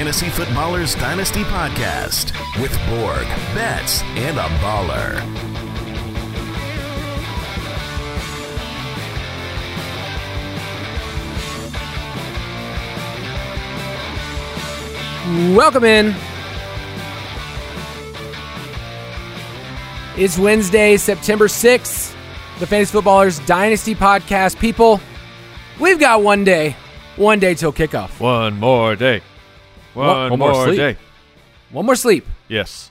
to Fantasy Footballers Dynasty Podcast with Borg, Betz, and a baller. Welcome in. It's Wednesday, September 6th, the Fantasy Footballers Dynasty Podcast. People, we've got one day, one day till kickoff. One more day. One, one more more sleep. day. One more sleep. Yes.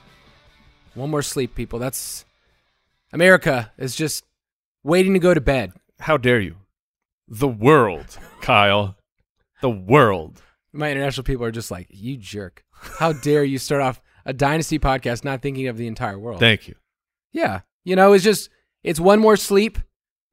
One more sleep, people. That's America is just waiting to go to bed. How dare you? The world, Kyle. The world. My international people are just like, you jerk. How dare you start off a Dynasty podcast not thinking of the entire world? Thank you. Yeah. You know, it's just it's one more sleep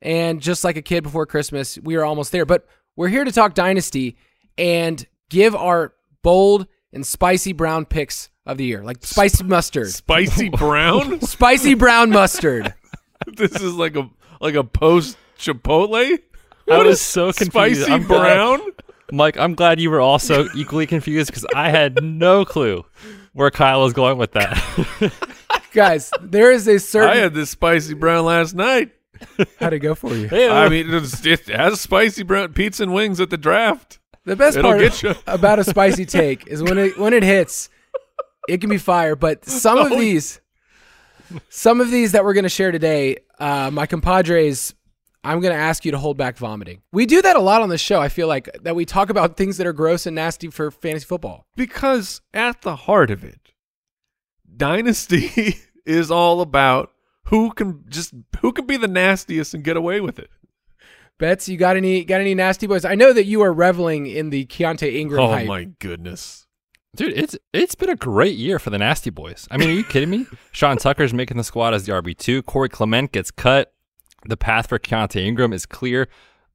and just like a kid before Christmas, we are almost there. But we're here to talk dynasty and give our bold and spicy brown picks of the year. Like spicy mustard. Spicy brown? spicy brown mustard. this is like a like a post Chipotle? I was so confused. Spicy I'm glad- brown? Mike, I'm glad you were also equally confused because I had no clue where Kyle was going with that. Guys, there is a certain I had this spicy brown last night. how'd it go for you? I mean, it's, it has spicy brown pizza and wings at the draft. The best It'll part about a spicy take is when it when it hits, it can be fire. But some of Oh. these, some of these that we're going to share today, uh, my compadres, I'm going to ask you to hold back vomiting. We do that a lot on the show. I feel like that we talk about things that are gross and nasty for fantasy football. Because at the heart of it, Dynasty is all about who can just who can be the nastiest and get away with it. Betz, you got any got any nasty boys? I know that you are reveling in the Keaontay Ingram Oh hype. my goodness. Dude, it's it's been a great year for the Nasty Boys. I mean, are you kidding me? Sean Tucker's making the squad as the RB two. Corey Clement gets cut. The path for Keaontay Ingram is clear.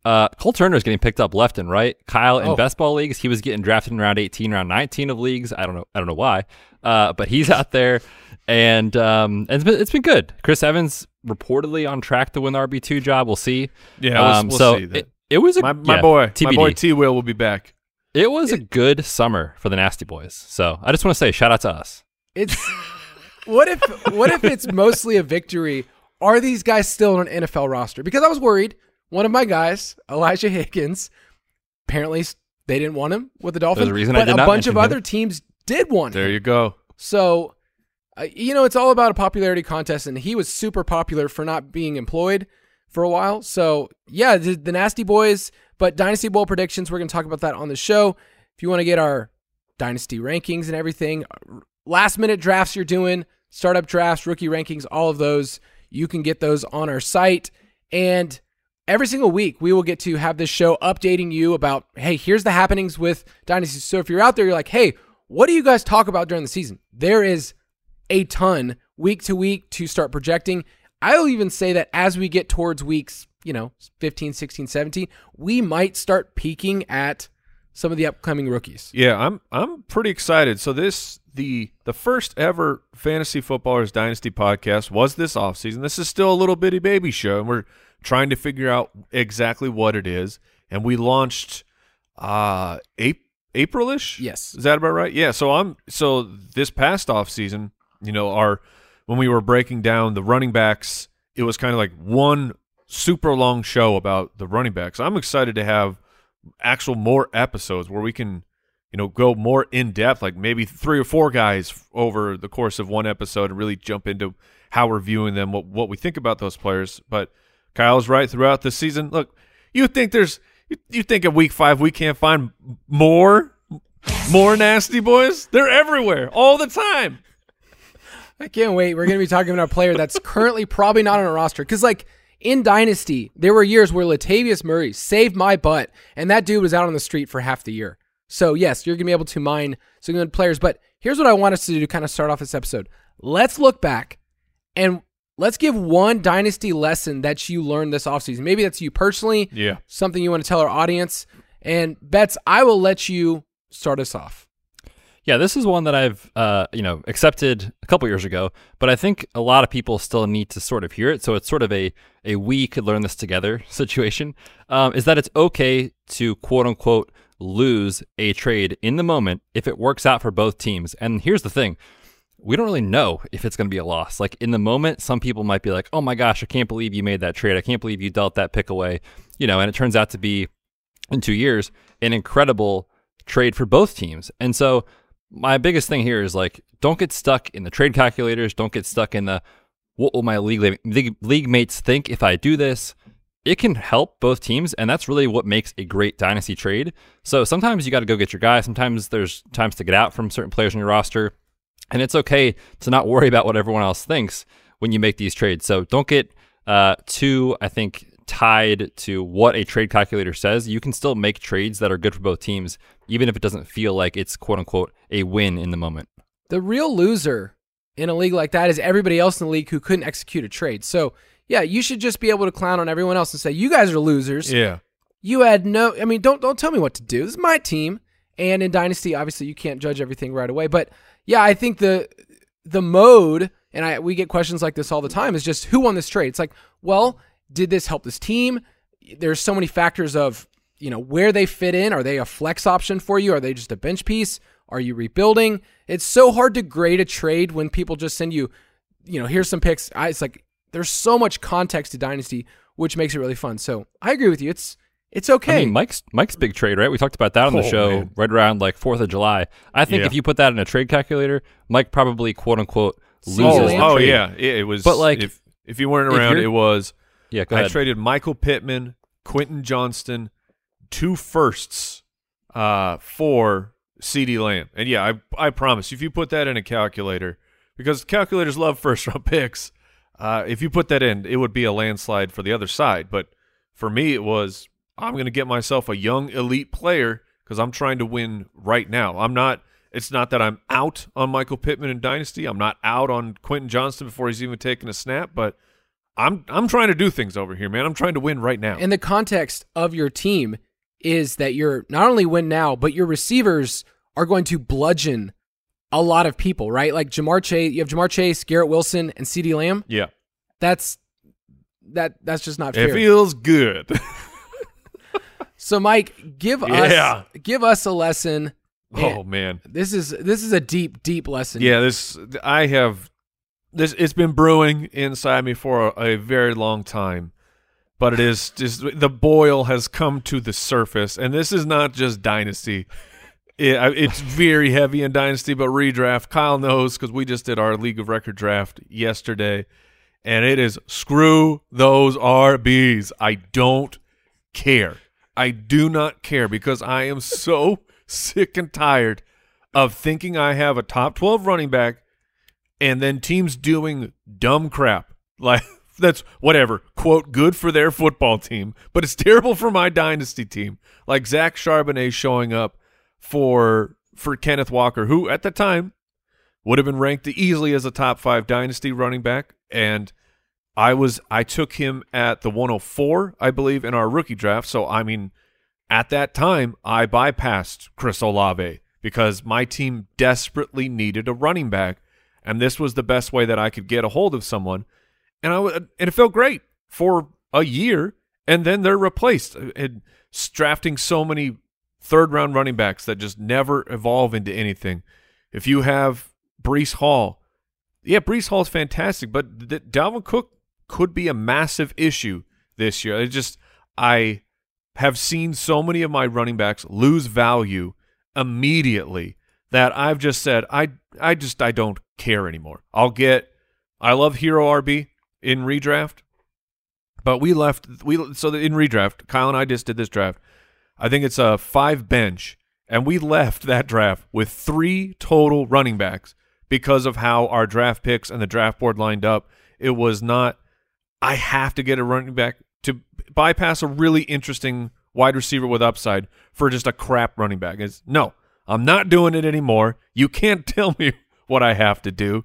Uh, Cole Turner is getting picked up left and right. Kyle in Oh. best ball leagues, he was getting drafted in round 18, round 19 of leagues. I don't know, I don't know why, uh, but he's out there, and um, and it's been, it's been good. Chris Evans reportedly on track to win the RB two job. We'll see. Yeah, we'll- um, we'll so see that. It, it was a My, my yeah, boy, my boy T Will will be back. It was a good summer for the Nasty Boys. So I just want to say shout out to us. It's what if what if it's mostly a victory? Are these guys still on an NFL roster? Because I was worried. One of my guys, Elijah Higgins, apparently they didn't want him with the Dolphins. a reason I but did a not bunch of him. other teams did want There him. There you go. So, uh, you know, it's all about a popularity contest, and he was super popular for not being employed for a while. So, yeah, the, the Nasty Boys, but Dynasty Bowl predictions, we're going to talk about that on the show. If you want to get our Dynasty rankings and everything, last minute drafts you're doing, startup drafts, rookie rankings, all of those, you can get those on our site. And every single week, we will get to have this show updating you about, hey, here's the happenings with Dynasty. So if you're out there, you're like, hey, what do you guys talk about during the season? There is a ton week to week to start projecting. I'll even say that as we get towards weeks, you know, 15, 16, 17, we might start peeking at some of the upcoming rookies. Yeah, I'm I'm pretty excited. So this the the first ever fantasy footballers dynasty podcast was this offseason. This is still a little bitty baby show and we're trying to figure out exactly what it is. And we launched uh April Aprilish? Yes. Is that about right? Yeah. So I'm so this past off season, you know, our when we were breaking down the running backs, it was kind of like one super long show about the running backs. I'm excited to have actual more episodes where we can, you know, go more in depth, like maybe three or four guys over the course of one episode and really jump into how we're viewing them, what what we think about those players. But Kyle's right throughout the season. Look, you think there's you, you think at week five we can't find more more nasty boys? They're everywhere all the time. I can't wait. We're going to be talking about a player that's currently probably not on a roster. Because, like, in Dynasty, there were years where Latavius Murray saved my butt, and that dude was out on the street for half the year. So, yes, you're going to be able to mine some good players. But here's what I want us to do to kind of start off this episode. Let's look back and let's give one Dynasty lesson that you learned this offseason. Maybe that's you personally, Yeah. something you want to tell our audience. And, Betz, I will let you start us off. Yeah, this is one that I've uh, you know accepted a couple years ago, but I think a lot of people still need to sort of hear it. So it's sort of a a we could learn this together situation. Um, is that it's okay to quote unquote lose a trade in the moment if it works out for both teams. And here's the thing. We don't really know if it's going to be a loss. Like in the moment, some people might be like, "Oh my gosh, I can't believe you made that trade. I can't believe you dealt that pick away." You know, and it turns out to be in 2 years an incredible trade for both teams. And so my biggest thing here is like don't get stuck in the trade calculators, don't get stuck in the what will my league league, league mates think if I do this? it can help both teams, and that's really what makes a great dynasty trade. So sometimes you got to go get your guy. Sometimes there's times to get out from certain players on your roster, and it's okay to not worry about what everyone else thinks when you make these trades. So don't get uh, too, I think, tied to what a trade calculator says. You can still make trades that are good for both teams, even if it doesn't feel like it's quote unquote a win in the moment. The real loser in a league like that is everybody else in the league who couldn't execute a trade. So yeah, you should just be able to clown on everyone else and say, "You guys are losers." Yeah. You had no. I mean, don't don't tell me what to do. This is my team. And in Dynasty, obviously, you can't judge everything right away. But yeah, I think the the mode, and I we get questions like this all the time, is just who won this trade. It's like, well, did this help this team? There's so many factors of you know where they fit in. Are they a flex option for you? Are they just a bench piece? Are you rebuilding? It's so hard to grade a trade when people just send you, you know, here's some picks. I, it's like there's so much context to Dynasty, which makes it really fun. So I agree with you. It's it's okay. I mean, Mike's Mike's big trade, right? We talked about that on the Oh, show man. right around like Fourth of July. I think Yeah. if you put that in a trade calculator, Mike probably quote unquote loses. Oh, the oh trade. yeah, it, it was. But, like, if if you weren't around, it was. Yeah. I traded Michael Pittman, Quentin Johnston, two firsts uh, for CeeDee Lamb, and yeah, I I promise, if you put that in a calculator, because calculators love first round picks, uh, if you put that in, it would be a landslide for the other side. But for me, it was I'm going to get myself a young elite player because I'm trying to win right now. I'm not. It's not that I'm out on Michael Pittman in Dynasty. I'm not out on Quentin Johnston before he's even taken a snap, but I'm I'm trying to do things over here, man. I'm trying to win right now. and the context of your team is that you're not only win now, but your receivers are going to bludgeon a lot of people, right? Like Ja'Marr Chase, you have Ja'Marr Chase, Garrett Wilson, and CeeDee Lamb. yeah, That's that that's just not fair. it feels good. so Mike, give Yeah. us give us a lesson. oh man, This is this is a deep deep lesson. yeah. This I have this. It's been brewing inside me for a, a very long time, but it is just the boil has come to the surface, and this is not just dynasty. It, it's very heavy in dynasty, but redraft. Kyle knows because we just did our league of record draft yesterday, and it is screw those RBs. I don't care. I do not care because I am so sick and tired of thinking I have a top 12 running back and then teams doing dumb crap. Like that's whatever, quote, good for their football team, but it's terrible for my dynasty team. Like Zach Charbonnet showing up for for Kenneth Walker, who at the time would have been ranked easily as a top 5 dynasty running back and I was I took him at the 104, I believe, in our rookie draft. So I mean, at that time, I bypassed Chris Olave because my team desperately needed a running back, and this was the best way that I could get a hold of someone. And I and it felt great for a year, and then they're replaced. Uh, and drafting so many third round running backs that just never evolve into anything. If you have Breece Hall, yeah, Breece Hall is fantastic, but th- Dalvin Cook could be a massive issue this year. It just I have seen so many of my running backs lose value immediately that I've just said I I just I don't care anymore. I'll get I love Hero RB in redraft, but we left we so in redraft Kyle and I just did this draft. I think it's a five bench, and we left that draft with three total running backs because of how our draft picks and the draft board lined up. It was not. I have to get a running back to bypass a really interesting wide receiver with upside for just a crap running back. It's no, I'm not doing it anymore. You can't tell me what I have to do.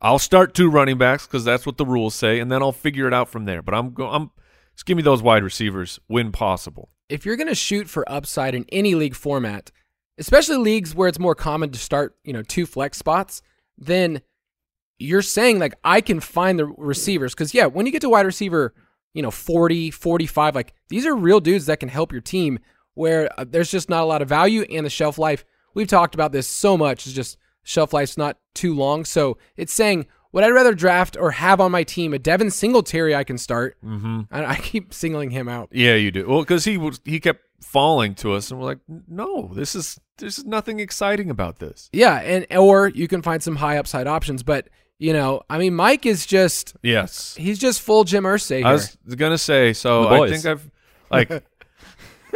I'll start two running backs because that's what the rules say, and then I'll figure it out from there. But I'm go- I'm just give me those wide receivers when possible. if you're going to shoot for upside in any league format, especially leagues where it's more common to start, you know, two flex spots, then you're saying like I can find the receivers cuz yeah, when you get to wide receiver, you know, 40, 45, like these are real dudes that can help your team where uh, there's just not a lot of value and the shelf life. We've talked about this so much, is just shelf life's not too long. So it's saying would I rather draft or have on my team a Devin Singletary I can start? Mm-hmm. I, I keep singling him out. Yeah, you do. Well, because he was he kept falling to us, and we're like, no, this is there's nothing exciting about this. Yeah, and or you can find some high upside options, but you know, I mean, Mike is just Yes, he's just full Jim Irsay. I was gonna say. So I think I've like.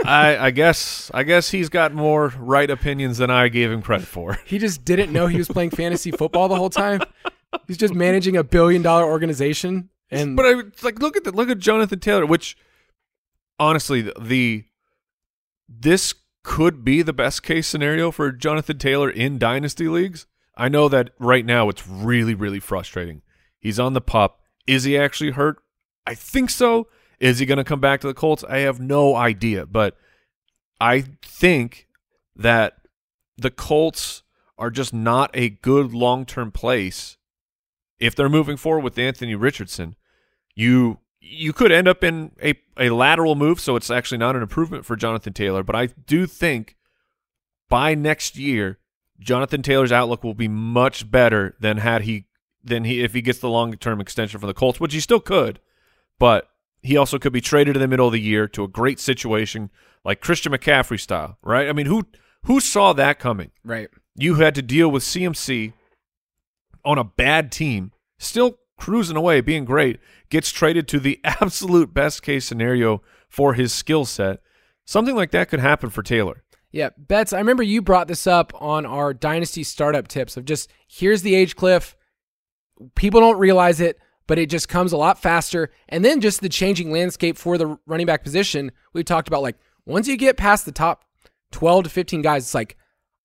I, I guess I guess he's got more right opinions than I gave him credit for. he just didn't know he was playing fantasy football the whole time. He's just managing a billion dollar organization, and But I it's like look at the, look at Jonathan Taylor, which honestly the, the this could be the best case scenario for Jonathan Taylor in dynasty leagues. I know that right now it's really really frustrating. He's on the pup. Is he actually hurt? I think so. Is he going to come back to the Colts? I have no idea, but I think that the Colts are just not a good long-term place if they're moving forward with Anthony Richardson. You you could end up in a, a lateral move, so it's actually not an improvement for Jonathan Taylor. But I do think by next year, Jonathan Taylor's outlook will be much better than had he than he if he gets the long term extension from the Colts, which he still could. But he also could be traded in the middle of the year to a great situation like Christian McCaffrey style, right? I mean, who who saw that coming? right. you had to deal with CMC on a bad team, still cruising away, being great, gets traded to the absolute best case scenario for his skill set. Something like that could happen for Taylor. Yeah, Betz, I remember you brought this up on our dynasty startup tips of just here's the age cliff. People don't realize it, but it just comes a lot faster. And then just the changing landscape for the running back position. we've talked about like once you get past the top 12 to 15 guys, it's like,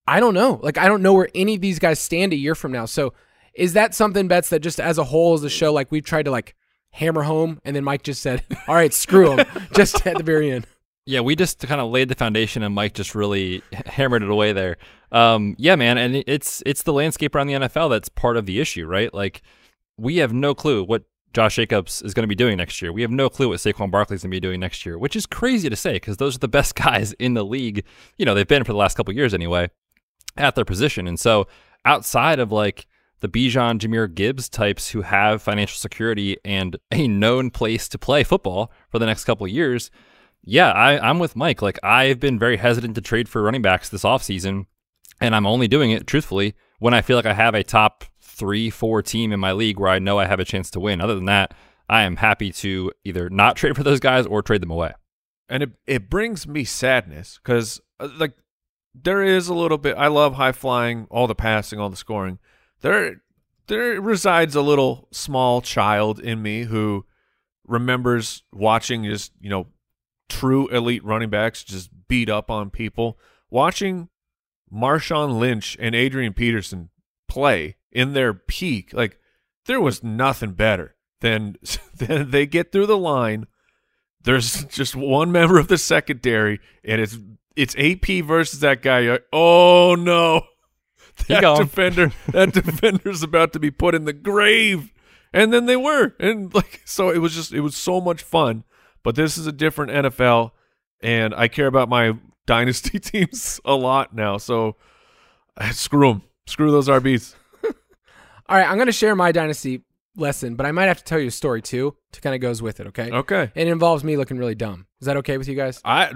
I don't know. Like, I don't know where any of these guys stand a year from now. So is that something, Betz, that just as a whole, as a show, like we've tried to like hammer home and then Mike just said, all right, screw them, just at the very end. Yeah, we just kind of laid the foundation, and Mike just really hammered it away there. Um, yeah, man, and it's it's the landscape around the NFL that's part of the issue, right? Like we have no clue what Josh Jacobs is going to be doing next year. We have no clue what Saquon Barkley is going to be doing next year, which is crazy to say because those are the best guys in the league. You know, they've been for the last couple years anyway at their position, and so outside of like the Bijan, Jahmyr Gibbs types who have financial security and a known place to play football for the next couple years yeah, I, I'm with Mike. Like I've been very hesitant to trade for running backs this offseason, and I'm only doing it truthfully when I feel like I have a top three, four team in my league where I know I have a chance to win. Other than that, I am happy to either not trade for those guys or trade them away. And it it brings me sadness because uh, like there is a little bit. I love high flying, all the passing, all the scoring. There there resides a little small child in me who remembers watching just you know true elite running backs just beat up on people. Watching Marshawn Lynch and Adrian Peterson play in their peak, like there was nothing better than than they get through the line. There's just one member of the secondary, and it's it's AP versus that guy. Like, oh no, that defender, that defender's about to be put in the grave. And then they were, and like so, it was just it was so much fun. But this is a different NFL, and I care about my dynasty teams a lot now. So uh, screw them, screw those RBs. All right, I'm going to share my dynasty lesson, but I might have to tell you a story too to kind of goes with it, okay? Okay, it involves me looking really dumb. Is that okay with you guys? I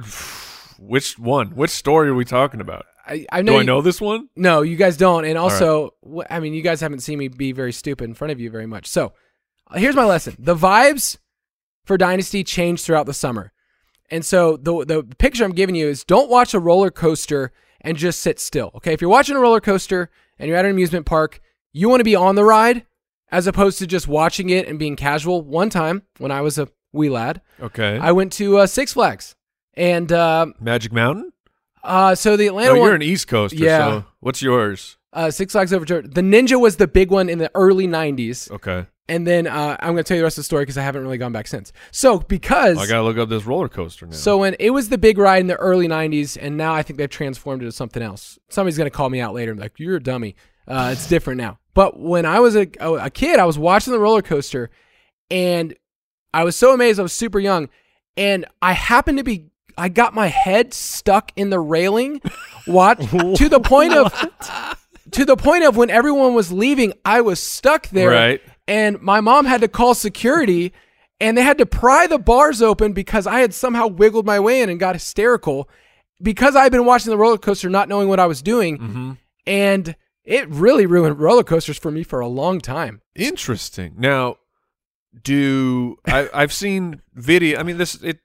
which one? Which story are we talking about? I, I know Do I you- know this one? No, you guys don't. And also, wh- I mean, you guys haven't seen me be very stupid in front of you very much. So here's my lesson: the vibes for Dynasty change throughout the summer, and so the the picture I'm giving you is don't watch a roller coaster and just sit still. Okay, if you're watching a roller coaster and you're at an amusement park, you want to be on the ride as opposed to just watching it and being casual. One time when I was a wee lad, Okay, I went to uh, Six Flags, and uh, Magic Mountain. uh, so the Atlanta No, one. you're an East Coaster. Yeah. So what's yours? Uh, Six Flags Over Georgia. The Ninja was the big one in the early '90s, Okay. and then uh, I'm going to tell you the rest of the story because I haven't really gone back since. So because I gotta look up this roller coaster now. so when it was the big ride in the early '90s, and now I think they've transformed it to something else. Somebody's going to call me out later and be like, "You're a dummy." Uh, it's different now. But when I was a, a kid, I was watching the roller coaster, and I was so amazed. I was super young, and I happened to be. I got my head stuck in the railing, watch to the point of to the point of when everyone was leaving, I was stuck there. Right. And my mom had to call security and they had to pry the bars open because I had somehow wiggled my way in and got hysterical because I had been watching the roller coaster not knowing what I was doing. Mm-hmm. And it really ruined roller coasters for me for a long time. Interesting. Now, do I, I've seen video? I mean, this it,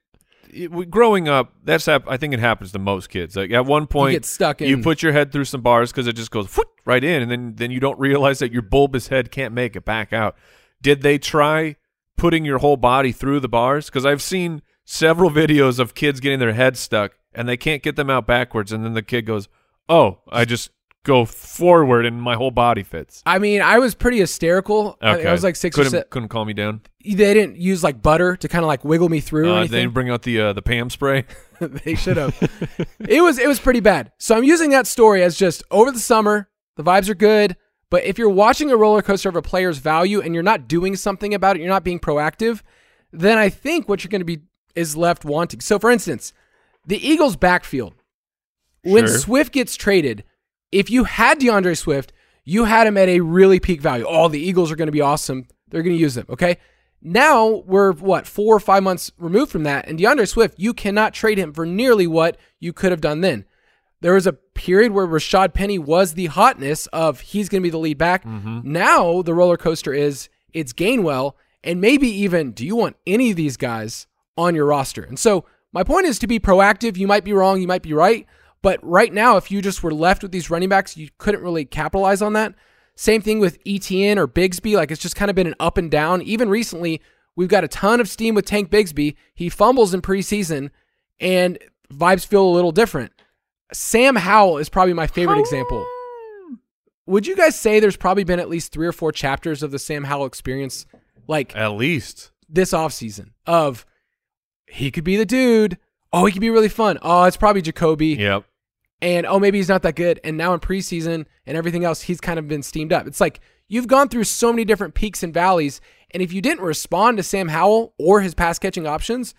it we- growing up. That's hap- I think it happens to most kids. Like at one point, you get stuck In. You put your head through some bars because it just goes whoop, right in, and then then you don't realize that your bulbous head can't make it back out. Did they try putting your whole body through the bars? Because I've seen several videos of kids getting their head stuck and they can't get them out backwards, and then the kid goes, "Oh, I just." Go forward and my whole body fits. I mean, I was pretty hysterical. I- Okay, I was like six couldn't, or seven. Couldn't calm me down. They didn't use like butter to kind of like wiggle me through or Uh, they didn't bring out the uh, the Pam spray. they should have. it was it was pretty bad. So I'm using that story as just over the summer, the vibes are good, but if you're watching a roller coaster of a player's value and you're not doing something about it, you're not being proactive, then I think what you're going to be is left wanting. So for instance, the Eagles backfield when Sure. Swift gets traded, if you had DeAndre Swift, you had him at a really peak value. Oh, the Eagles are going to be awesome. They're going to use them. Okay. Now we're what four or five months removed from that, and DeAndre Swift, you cannot trade him for nearly what you could have done then. There was a period where Rashad Penny was the hotness of he's going to be the lead back. Mm-hmm. Now the roller coaster is it's Gainwell, and maybe even do you want any of these guys on your roster? And so my point is to be proactive. You might be wrong, you might be right, but right now, if you just were left with these running backs, you couldn't really capitalize on that. Same thing with ETN or Bigsby. Like it's just kind of been an up and down. Even recently, we've got a ton of steam with Tank Bigsby. He fumbles in preseason, and vibes feel a little different. Sam Howell is probably my favorite example. Would you guys say there's probably been at least three or four chapters of the Sam Howell experience, like At least. this offseason, of he could be the dude. Oh, he could be really fun. Oh, it's probably Jacoby Yep. and oh maybe he's not that good and now in preseason and everything else he's kind of been steamed up it's like you've gone through so many different peaks and valleys and if you didn't respond to sam howell or his pass catching options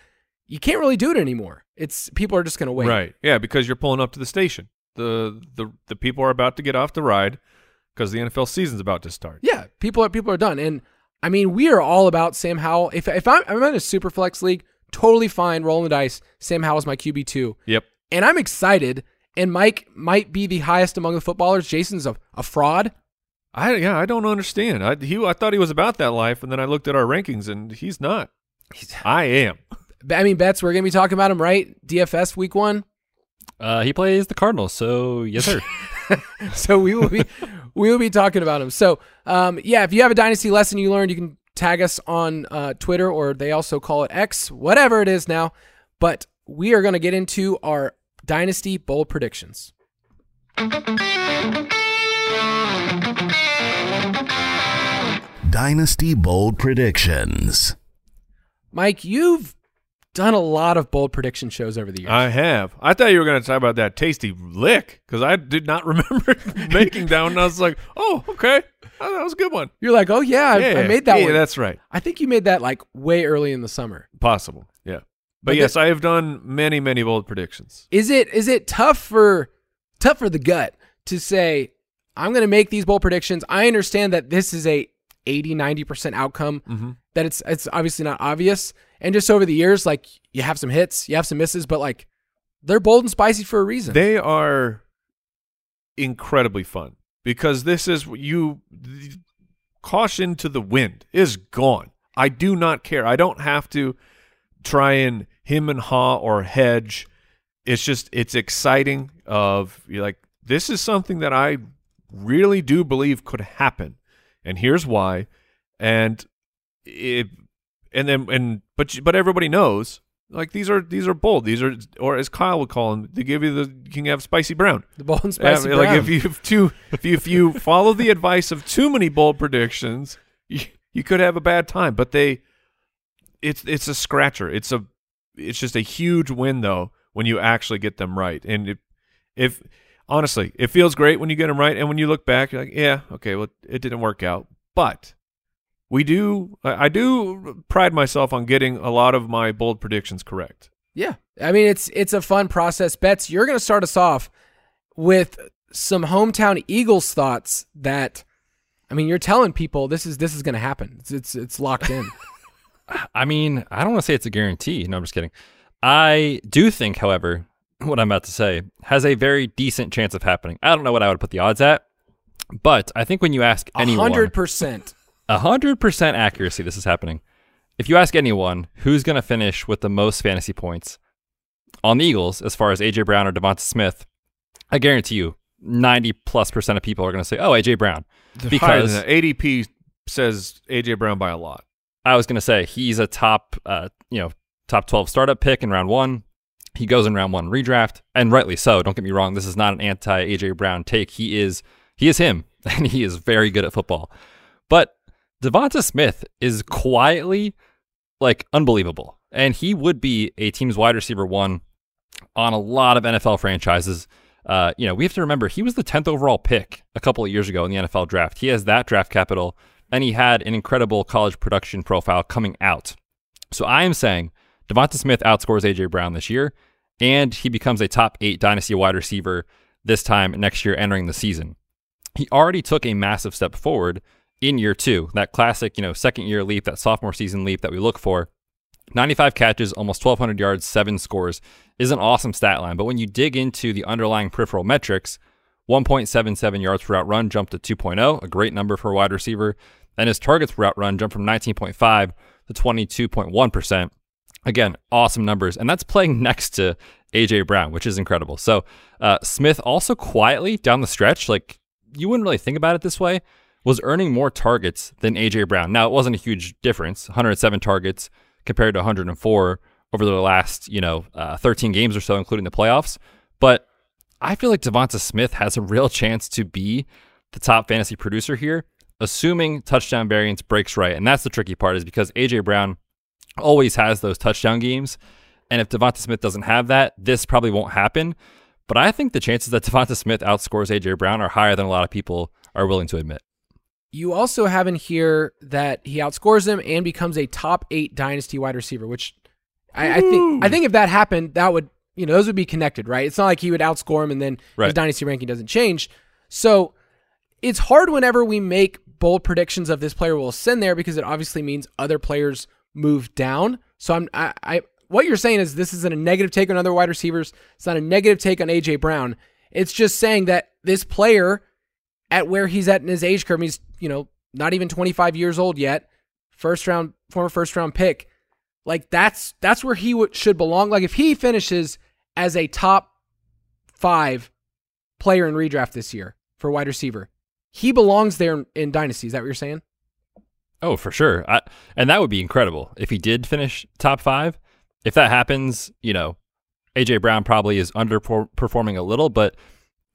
you can't really do it anymore it's people are just going to wait Right. Yeah, because you're pulling up to the station. The the the people are about to get off the ride because the NFL season's about to start. yeah people are people are done and i mean we are all about sam howell if, if I'm, I'm in a super flex league totally fine rolling the dice sam howell's my qb2 Yep. and i'm excited and mike might be the highest among the footballers jason's a, a fraud I yeah, I don't understand. I he I thought he was about that life, and then I looked at our rankings, and he's not. I am. I mean, Betz we're gonna be talking about him, right? DFS week one. Uh, he plays the Cardinals, so yes, sir. so we will be we will be talking about him. So um, yeah, if you have a dynasty lesson you learned, you can tag us on uh, Twitter or they also call it X, whatever it is now. But we are going to get into our dynasty bold predictions. Dynasty Bold Predictions. Mike, you've done a lot of bold prediction shows over the years. I have. I thought you were going to talk about that tasty lick because I did not remember making that one. I was like, oh, okay, oh, that was a good one. You're like, oh yeah, I, yeah, I made that yeah, one. That's right. I think you made that like way early in the summer. Possible. Yeah. But, But yes, I have done many, many bold predictions. Is it is it tough for tough for the gut to say I'm going to make these bold predictions? I understand that this is a 80 90% outcome Mhm. that it's it's obviously not obvious and just over the years like you have some hits, you have some misses, but like they're bold and spicy for a reason. They are incredibly fun because this is you caution to the wind is gone. I do not care. I don't have to try and him and ha or hedge. It's just it's exciting of you're like this is something that I really do believe could happen. And here's why. And it and then and but but everybody knows like these are these are bold. These are or as Kyle would call them, they give you the you can have spicy brown. The bold and spicy Yeah, brown. Like if you have too if you if you follow the advice of too many bold predictions, you, you could have a bad time. But they, it's it's a scratcher. It's a it's just a huge win though when you actually get them right. And if, if honestly, it feels great when you get them right, and when you look back, you're like, yeah, okay, well, it didn't work out, but. We do. I I do pride myself on getting a lot of my bold predictions correct. Yeah. I mean, it's it's a fun process. Betz, you're going to start us off with some hometown Eagles thoughts that I mean, you're telling people this is this is going to happen. It's it's, it's locked in. I mean, I don't want to say it's a guarantee. No, I'm just kidding. I do think, however, what I'm about to say has a very decent chance of happening. I don't know what I would put the odds at, but I think when you ask anyone, 100%. A hundred percent accuracy, this is happening. If you ask anyone who's going to finish with the most fantasy points on the Eagles, as far as AJ Brown or Devonta Smith, I guarantee you, ninety plus percent of people are going to say, "Oh, AJ Brown," because. ADP says AJ Brown by a lot. I was going to say he's a top, uh, you know, top 12 startup pick in round one. He goes in round one redraft, and rightly so. Don't get me wrong. This is not an anti AJ Brown take. He is, he is him, and he is very good at football. But Devonta Smith is quietly like unbelievable, and he would be a team's wide receiver one on a lot of NFL franchises. Uh, you know, we have to remember he was the 10th overall pick a couple of years ago in the NFL draft. He has that draft capital, and he had an incredible college production profile coming out. So I am saying Devonta Smith outscores AJ Brown this year, and he becomes a top eight dynasty wide receiver this time next year entering the season. He already took a massive step forward in year two, that classic, you know, second year leap, that sophomore season leap that we look for. 95 catches, almost 1,200 yards, seven scores is an awesome stat line. But when you dig into the underlying peripheral metrics, 1.77 yards per route run jumped to 2.0, a great number for a wide receiver. And his targets per route run jumped from 19.5 to 22.1%. Again, awesome numbers. And that's playing next to AJ Brown, which is incredible. So uh, Smith also quietly down the stretch, like you wouldn't really think about it this way, was earning more targets than AJ Brown. Now, it wasn't a huge difference 107 targets compared to 104 over the last, you know, uh, 13 games or so, including the playoffs. But I feel like Devonta Smith has a real chance to be the top fantasy producer here, assuming touchdown variance breaks right. And that's the tricky part, is because AJ Brown always has those touchdown games. And if Devonta Smith doesn't have that, this probably won't happen. But I think the chances that Devonta Smith outscores AJ Brown are higher than a lot of people are willing to admit. You also have in here that he outscores him and becomes a top eight dynasty wide receiver, which I, I think I think if that happened, that would you know those would be connected, right? It's not like he would outscore him and then his dynasty ranking doesn't change. So it's hard whenever we make bold predictions of this player will ascend there because it obviously means other players move down. So I'm I, I what you're saying is this isn't a negative take on other wide receivers. It's not a negative take on AJ Brown. It's just saying that this player at where he's at in his age curve, he's you know not even 25 years old yet, first round former first round pick. Like that's that's where he would, should belong. Like if he finishes as a top five player in redraft this year for wide receiver, he belongs there in, dynasty. Is that what you're saying? Oh, for sure. I, and that would be incredible if he did finish top five. If that happens, you know, AJ Brown probably is underperforming a little, but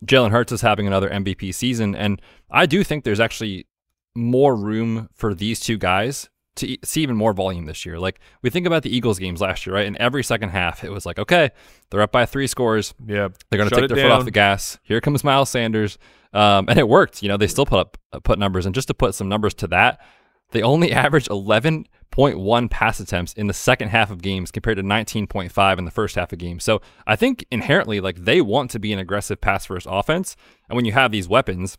Jalen Hurts is having another MVP season. And I do think there's actually more room for these two guys to see even more volume this year. Like we think about the Eagles games last year, right? In every second half, it was like, okay, they're up by three scores. Yeah, They're going to take their foot off the gas. Here comes Miles Sanders, um, and it worked. You know, they still put up uh, put numbers, and just to put some numbers to that, they only averaged 11.1 pass attempts in the second half of games compared to 19.5 in the first half of games. So I think inherently, like they want to be an aggressive pass first offense, and when you have these weapons,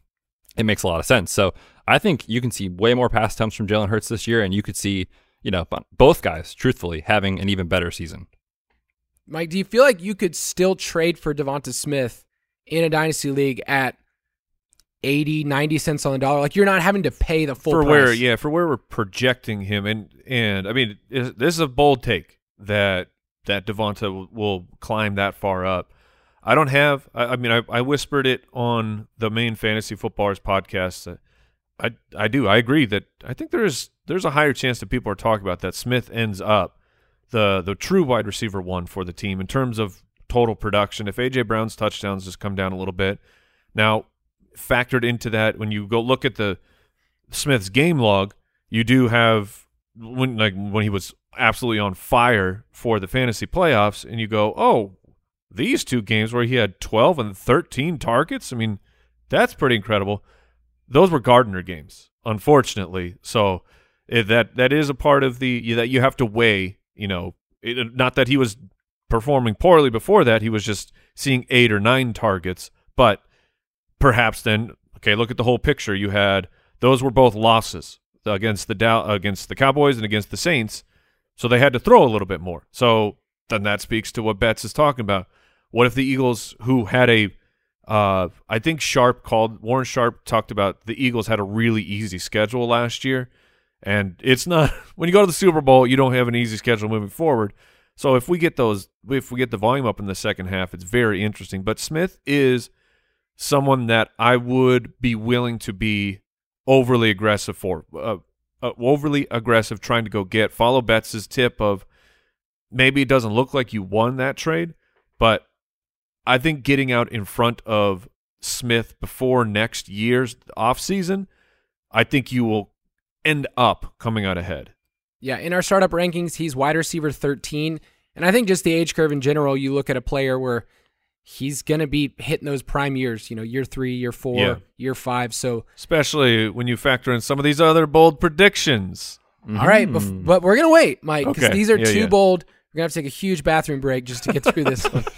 it makes a lot of sense. So I think you can see way more pass attempts from Jalen Hurts this year, and you could see, you know, both guys, truthfully, having an even better season. Mike, do you feel like you could still trade for Devonta Smith in a dynasty league at 80, 90 cents on the dollar? Like you're not having to pay the full for price. where yeah for where we're projecting him and and I mean this is a bold take that that Devonta will, will climb that far up. I don't have. I, I mean, I, I whispered it on the main fantasy footballers podcast. I I do. I agree that I think there's there's a higher chance that people are talking about that Smith ends up the the true wide receiver one for the team in terms of total production. If AJ Brown's touchdowns just come down a little bit, now factored into that when you go look at the Smith's game log, you do have when like when he was absolutely on fire for the fantasy playoffs, and you go, oh, these two games where he had 12 and 13 targets. I mean, that's pretty incredible. Those were Gardner games, unfortunately. So eh, that that is a part of the that you have to weigh. You know, it, not that he was performing poorly before that; he was just seeing eight or nine targets. But perhaps then, okay, look at the whole picture. You had those were both losses against the Dow, against the Cowboys and against the Saints, so they had to throw a little bit more. So then that speaks to what Betz is talking about. What if the Eagles, who had a, uh, I think Sharp called Warren Sharp talked about the Eagles had a really easy schedule last year, and it's not when you go to the Super Bowl, you don't have an easy schedule moving forward. So if we get those, if we get the volume up in the second half, it's very interesting. But Smith is someone that I would be willing to be overly aggressive for, uh, uh, overly aggressive trying to go get. Follow Betz' tip of maybe it doesn't look like you won that trade, but I think getting out in front of Smith before next year's offseason, I think you will end up coming out ahead. Yeah, in our startup rankings, he's wide receiver 13. And I think just the age curve in general, you look at a player where he's going to be hitting those prime years, you know, year three, year four, Yeah. year five. So, Especially when you factor in some of these other bold predictions. all right, bef- hmm. but we're going to wait, Mike, because Okay. these are Yeah, too yeah. bold. We're going to have to take a huge bathroom break just to get through this one.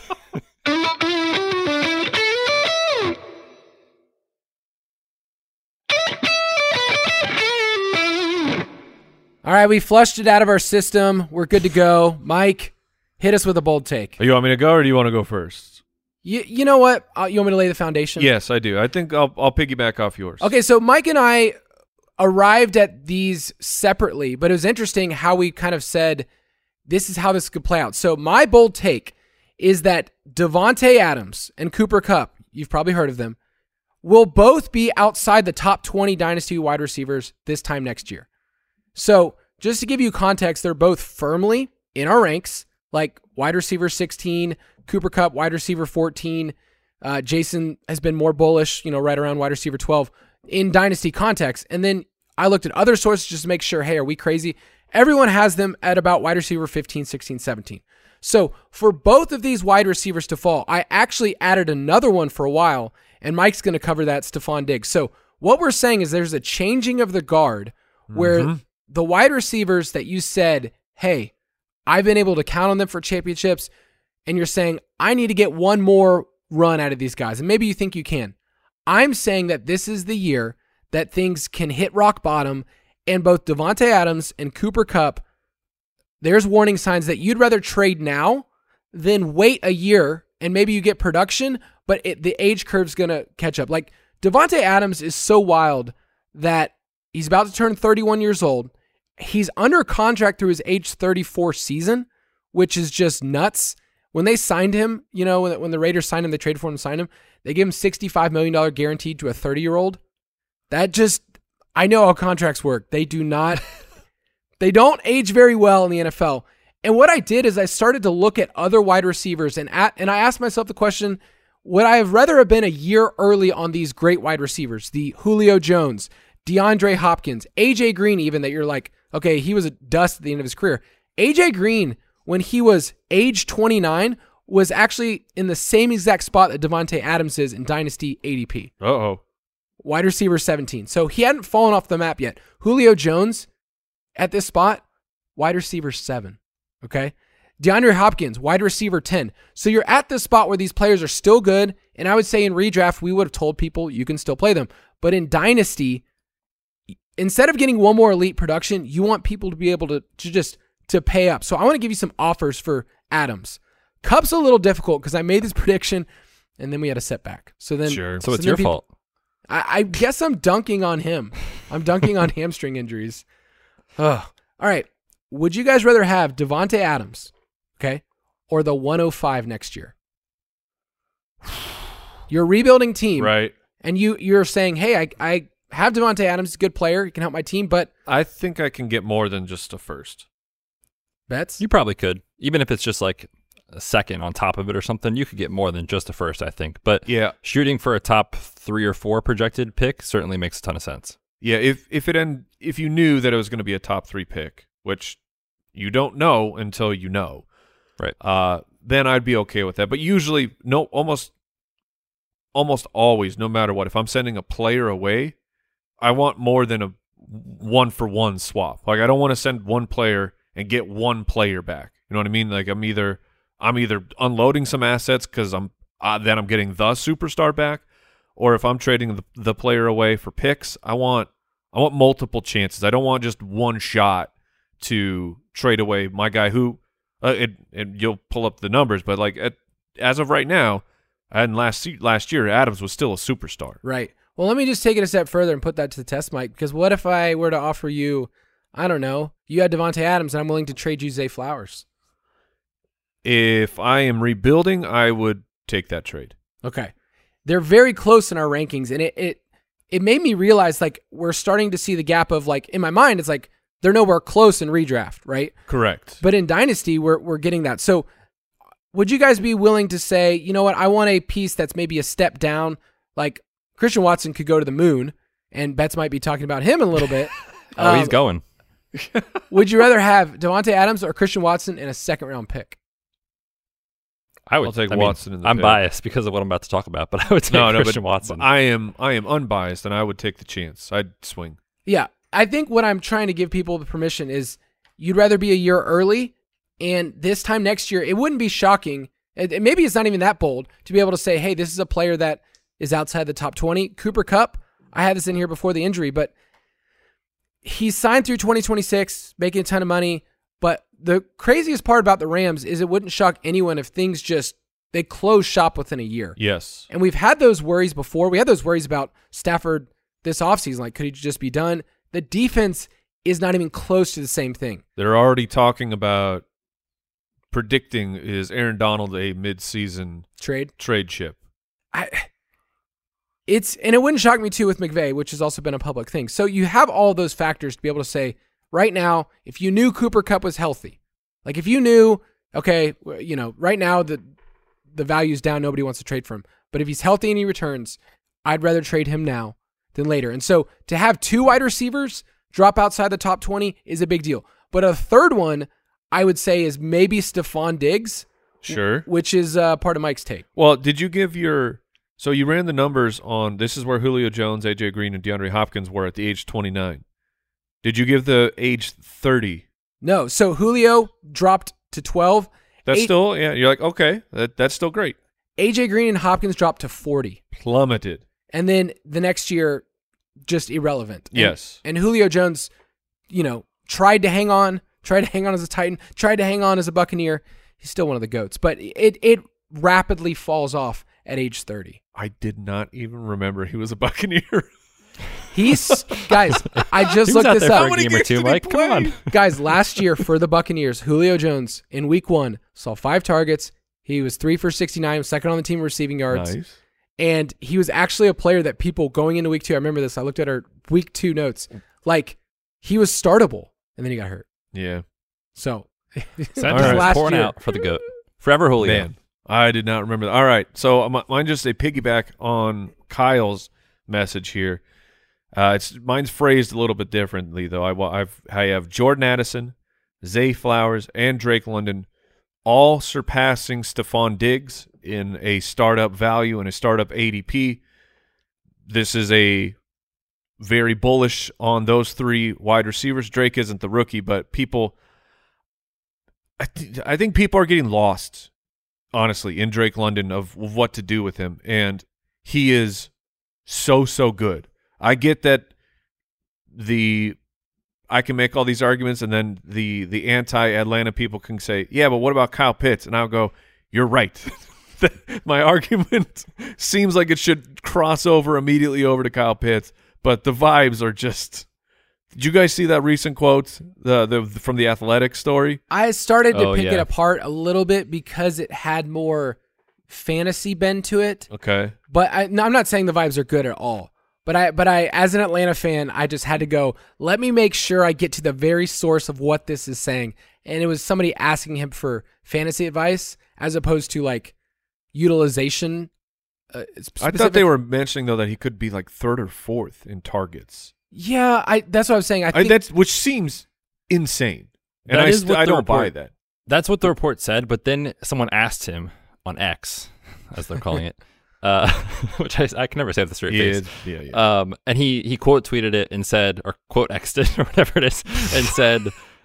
All right, we flushed it out of our system. We're good to go. Mike, hit us with a bold take. Oh, You want me to go or do you want to go first? You, you know what? Uh, you want me to lay the foundation? Yes, I do. I think I'll I'll piggyback off yours. Okay, so Mike and I arrived at these separately, but it was interesting how we kind of said this is how this could play out. So my bold take is that Davante Adams and Cooper Kupp, you've probably heard of them, will both be outside the top 20 dynasty wide receivers this time next year. So, just to give you context, they're both firmly in our ranks, like wide receiver 16, Cooper Kupp, wide receiver 14. Uh, Jason has been more bullish, you know, right around wide receiver 12 in dynasty context. And then I looked at other sources just to make sure, hey, are we crazy? Everyone has them at about wide receiver 15, 16, 17. So for both of these wide receivers to fall, I actually added another one for a while, and Mike's going to cover that, Stefon Diggs. So what we're saying is there's a changing of the guard where mm-hmm. the wide receivers that you said, hey, I've been able to count on them for championships, and you're saying, I need to get one more run out of these guys. And maybe you think you can. I'm saying that this is the year that things can hit rock bottom, and both Davante Adams and Cooper Kupp, there's warning signs that you'd rather trade now than wait a year and maybe you get production, but it, the age curve's going to catch up. Like Davante Adams is so wild that he's about to turn 31 years old. He's under contract through his age 34 season, which is just nuts. When they signed him, you know, when, when the Raiders signed him, they traded for him and signed him, they gave him $65 million guaranteed to a 30 year old. That just, I know how contracts work. They do not, they don't age very well in the NFL. And what I did is I started to look at other wide receivers and at, and I asked myself the question, would I have rather have been a year early on these great wide receivers, the Julio Jones, DeAndre Hopkins, AJ Green, even that you're like, okay, he was a dust at the end of his career. AJ Green, when he was age 29, was actually in the same exact spot that Davante Adams is in Dynasty ADP Uh oh. wide receiver 17. So he hadn't fallen off the map yet. Julio Jones at this spot, wide receiver 7. Okay. DeAndre Hopkins, wide receiver 10. So you're at this spot where these players are still good. And I would say in redraft, we would have told people you can still play them. But in Dynasty, instead of getting one more elite production, you want people to be able to, to just to pay up. So I want to give you some offers for Adams. Kupp's a little difficult because I made this prediction and then we had a setback. So then Sure. So it's then your people- fault. I, I guess I'm dunking on him. I'm dunking on hamstring injuries. Ugh. All right. Would you guys rather have Davante Adams, okay, or the 105 next year? You're rebuilding team, Right. and you you're saying, hey, I I have Davante Adams, he's a good player, he can help my team, but I think I can get more than just a first. Betz? You probably could, even if it's just like a second on top of it or something. You could get more than just a first, I think. But Yeah, shooting for a top three or four projected pick certainly makes a ton of sense. Yeah. If if it end, if you knew that it was going to be a top three pick, which you don't know until you know, Right. Uh, then I'd be okay with that. But usually, no, almost, almost always, no matter what, if I'm sending a player away, I want more than a one for one swap. Like I don't want to send one player and get one player back. You know what I mean? Like I'm either I'm either unloading some assets because I'm uh, then I'm getting the superstar back, or if I'm trading the, the player away for picks, I want I want multiple chances. I don't want just one shot to trade away my guy who uh, it, and you'll pull up the numbers, but like at, as of right now, and last last year, Adams was still a superstar. Right. Well, let me just take it a step further and put that to the test, Mike. Because what if I were to offer you, I don't know, you had Davante Adams, and I'm willing to trade you Zay Flowers. If I am rebuilding, I would take that trade. Okay. They're very close in our rankings, and it it it made me realize like we're starting to see the gap of like in my mind, it's like they're nowhere close in redraft, right? Correct. But in Dynasty, we're we're getting that. So would you guys be willing to say, you know what, I want a piece that's maybe a step down? Like Christian Watson could go to the moon, and Betz might be talking about him a little bit. Oh, he's Um, going. Would you rather have Davante Adams or Christian Watson in a second round pick? I would I'll take I mean, Watson in the I'm pick. biased because of what I'm about to talk about, but I would take no, no, Christian but Watson. I am I am unbiased, and I would take the chance. I'd swing. Yeah, I think what I'm trying to give people the permission is you'd rather be a year early, and this time next year, it wouldn't be shocking. and- and maybe it's not even that bold to be able to say, hey, this is a player that is outside the top 20. Cooper Kupp, I had this in here before the injury, but he's signed through 2026, making a ton of money. But the craziest part about the Rams is it wouldn't shock anyone if things just they close shop within a year. Yes. And we've had those worries before. We had those worries about Stafford this offseason. Like, could he just be done? The defense is not even close to the same thing. They're already talking about predicting is Aaron Donald a mid-season Trade. trade chip. I it's and it wouldn't shock me too with McVay, which has also been a public thing. So you have all those factors to be able to say right now, if you knew Cooper Kupp was healthy, like if you knew, okay, you know, right now the the value's down, nobody wants to trade for him. But if he's healthy and he returns, I'd rather trade him now than later. And so to have two wide receivers drop outside the top 20 is a big deal. But a third one, I would say, is maybe Stefon Diggs, Sure. which is uh, part of Mike's take. Well, did you give your so you ran the numbers on this is where Julio Jones, AJ Green, and DeAndre Hopkins were at the age twenty nine. Did you give the age thirty? No. So Julio dropped to 12. That's Eight- still yeah. You're like okay, that that's still great. AJ Green and Hopkins dropped to 40. Plummeted. And then the next year, just irrelevant. And- Yes. And Julio Jones, you know, tried to hang on, tried to hang on as a Titan, tried to hang on as a Buccaneer. He's still one of the GOATs, but it, it rapidly falls off at age 30. I did not even remember he was a Buccaneer. He's, guys, I just looked this up. for a game or games two, Mike. Come on. Guys, last year for the Buccaneers, Julio Jones in week one saw five targets. He was three for 69, second on the team receiving yards. nice. And he was actually a player that people going into week two, I remember this. I looked at our week two notes. Like, he was startable, and then he got hurt. Yeah. So, Sentences right. last pouring year. out for the goat. Forever Julio. Man, I did not remember that. All right, so mine just a piggyback on Kyle's message here. Uh, it's mine's phrased a little bit differently though. I, I've I have Jordan Addison, Zay Flowers, and Drake London, all surpassing Stefon Diggs in a startup value and a startup ADP. This is a very bullish on those three wide receivers. Drake isn't the rookie, but people I, th- I think people are getting lost, honestly, in Drake London of, of what to do with him, and he is so so good. I get that the I can make all these arguments, and then the the anti Atlanta people can say, "Yeah, but what about Kyle Pitts?" And I'll go, "You're right." My argument seems like it should cross over immediately over to Kyle Pitts, but the vibes are just. Did you guys see that recent quote the, the from the Athletic story? I started to Oh, pick it apart a little bit because it had more fantasy bend to it. Okay. But I, no, I'm not saying the vibes are good at all. But I, but I, as an Atlanta fan, I just had to go. Let me make sure I get to the very source of what this is saying. and it was somebody asking him for fantasy advice as opposed to like utilization. Uh, I thought they were mentioning though that he could be like third or fourth in targets. Yeah, I. That's what I was saying. I I, that's which seems insane, and I, st- I don't buy that. That's what the report said, but then someone asked him on X, as they're calling it, uh, which I, I can never say with a straight Yeah, face. yeah, yeah. Um, and he he quote tweeted it and said, or quote X'd it or whatever it is, and said,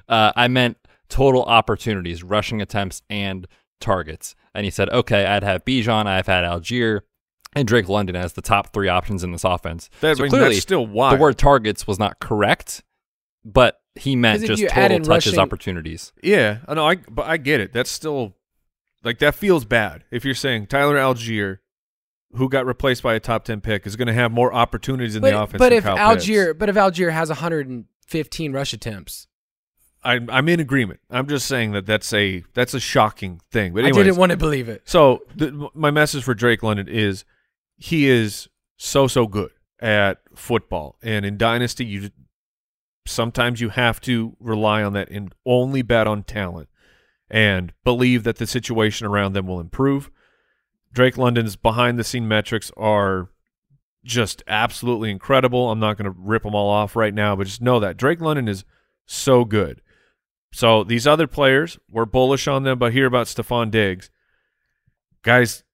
uh, "I meant total opportunities, rushing attempts, and targets." And he said, "Okay, I'd have Bijan, I've had Allgeier, and Drake London as the top three options in this offense." That- so mean, clearly, that's still wild. the word targets was not correct, but he meant just total touches, rushing- opportunities. Yeah, I know. I but I get it. That's still like that feels bad. If you're saying Tyler Allgeier, who got replaced by a top ten pick, is going to have more opportunities in but, the offense. but than if Kyle Allgeier, Pitts. but if Allgeier has 115 rush attempts, I, I'm in agreement. I'm just saying that that's a that's a shocking thing. But I didn't want to believe it. So the, my message for Drake London is he is so so good at football, and in dynasty, you sometimes you have to rely on that and only bet on talent and believe that the situation around them will improve. Drake London's behind the scene metrics are just absolutely incredible. I'm not going to rip them all off right now, but just know that Drake London is so good. So these other players, we're bullish on them, but hear about Stefon Diggs. Guys,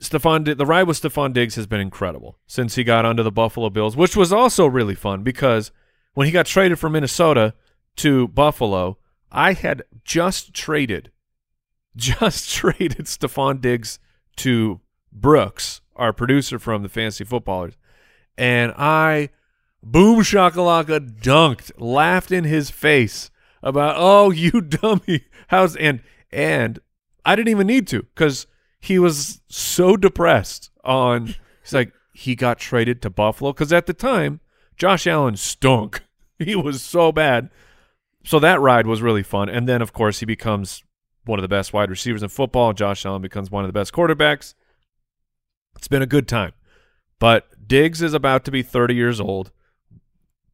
Stefon the ride with Stefon Diggs has been incredible since he got onto the Buffalo Bills, which was also really fun because when he got traded from Minnesota to Buffalo, I had just traded just traded Stefon Diggs to Brooks, our producer from the Fantasy Footballers, and I boom shakalaka dunked, laughed in his face about, "Oh, you dummy! How's and and I didn't even need to because he was so depressed on. He's like he got traded to Buffalo because at the time Josh Allen stunk. He was so bad. So that ride was really fun. And then of course he becomes one of the best wide receivers in football. Josh Allen becomes one of the best quarterbacks. It's been a good time. But Diggs is about to be 30 years old.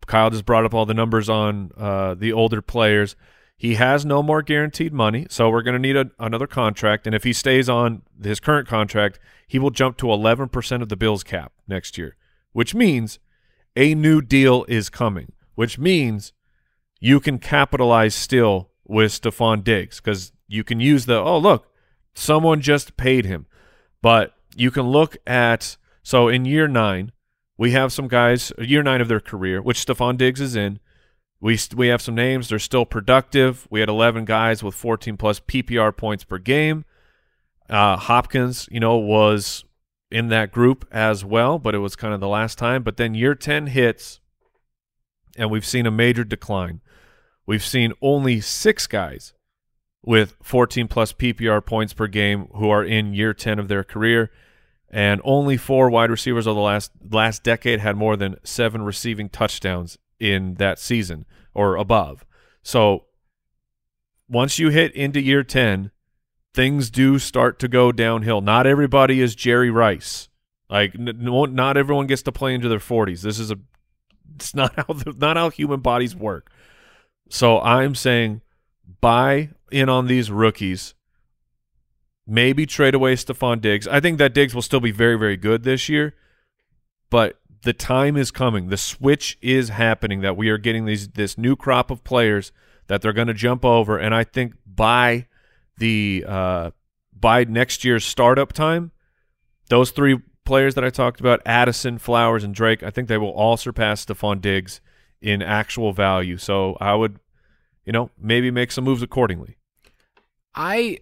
Kyle just brought up all the numbers on uh, the older players. He has no more guaranteed money, so we're going to need a, another contract. And if he stays on his current contract, he will jump to 11% of the Bills cap next year, which means a new deal is coming, which means you can capitalize still with Stefon Diggs because you can use the, oh, look, someone just paid him. But you can look at, so in year nine, we have some guys, year nine of their career, which Stefon Diggs is in. We we have some names. They're still productive. We had 11 guys with 14 plus PPR points per game. Uh, Hopkins, you know, was in that group as well, but it was kind of the last time. But then year 10 hits, and we've seen a major decline. We've seen only six guys with 14 plus PPR points per game who are in year 10 of their career, and only four wide receivers of the last last decade had more than seven receiving touchdowns in that season or above. So once you hit into year 10, things do start to go downhill. Not everybody is Jerry Rice. Like not everyone gets to play into their 40s. This is a it's not how the, not how human bodies work. So I'm saying buy in on these rookies. Maybe trade away Stefon Diggs. I think that Diggs will still be very, very good this year, but the time is coming. The switch is happening that we are getting these this new crop of players that they're going to jump over, and I think by the uh, by next year's startup time, those three players that I talked about, Addison, Flowers, and Drake, I think they will all surpass Stefon Diggs in actual value. So I would, you know, maybe make some moves accordingly. I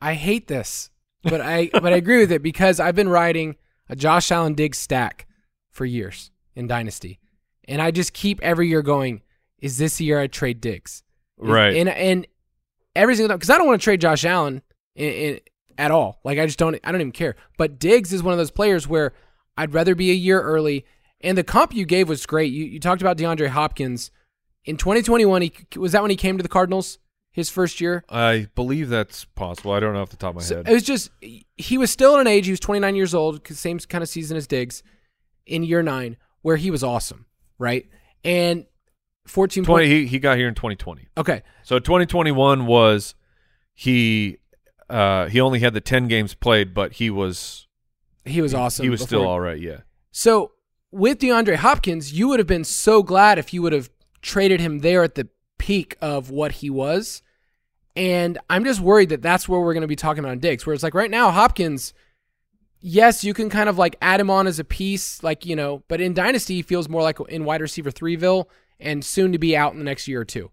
I hate this, but I but I agree with it because I've been riding a Josh Allen Diggs stack for years in Dynasty, and I just keep every year going. Is this the year I trade Diggs? Right. And and every single time because I don't want to trade Josh Allen in, in, at all. Like I just don't. I don't even care. But Diggs is one of those players where I'd rather be a year early. And the comp you gave was great. You you talked about DeAndre Hopkins in 2021. He was that when he came to the Cardinals his first year. I believe that's possible. I don't know off the top of my So head. it was just he was still at an age. He was 29 years old, same kind of season as Diggs in year nine, where he was awesome, right? And 14 20 point- he, he got here in 2020. Okay. So 2021 was he uh he only had the 10 games played but he was He was awesome. he was still all right, yeah. So with DeAndre Hopkins, you would have been so glad if you would have traded him there at the peak of what he was. And I'm just worried that that's where we're going to be talking about Diggs, where it's like right now, Hopkins, yes, you can kind of like add him on as a piece, like, you know, but in Dynasty, he feels more like in wide receiver Threeville and soon to be out in the next year or two.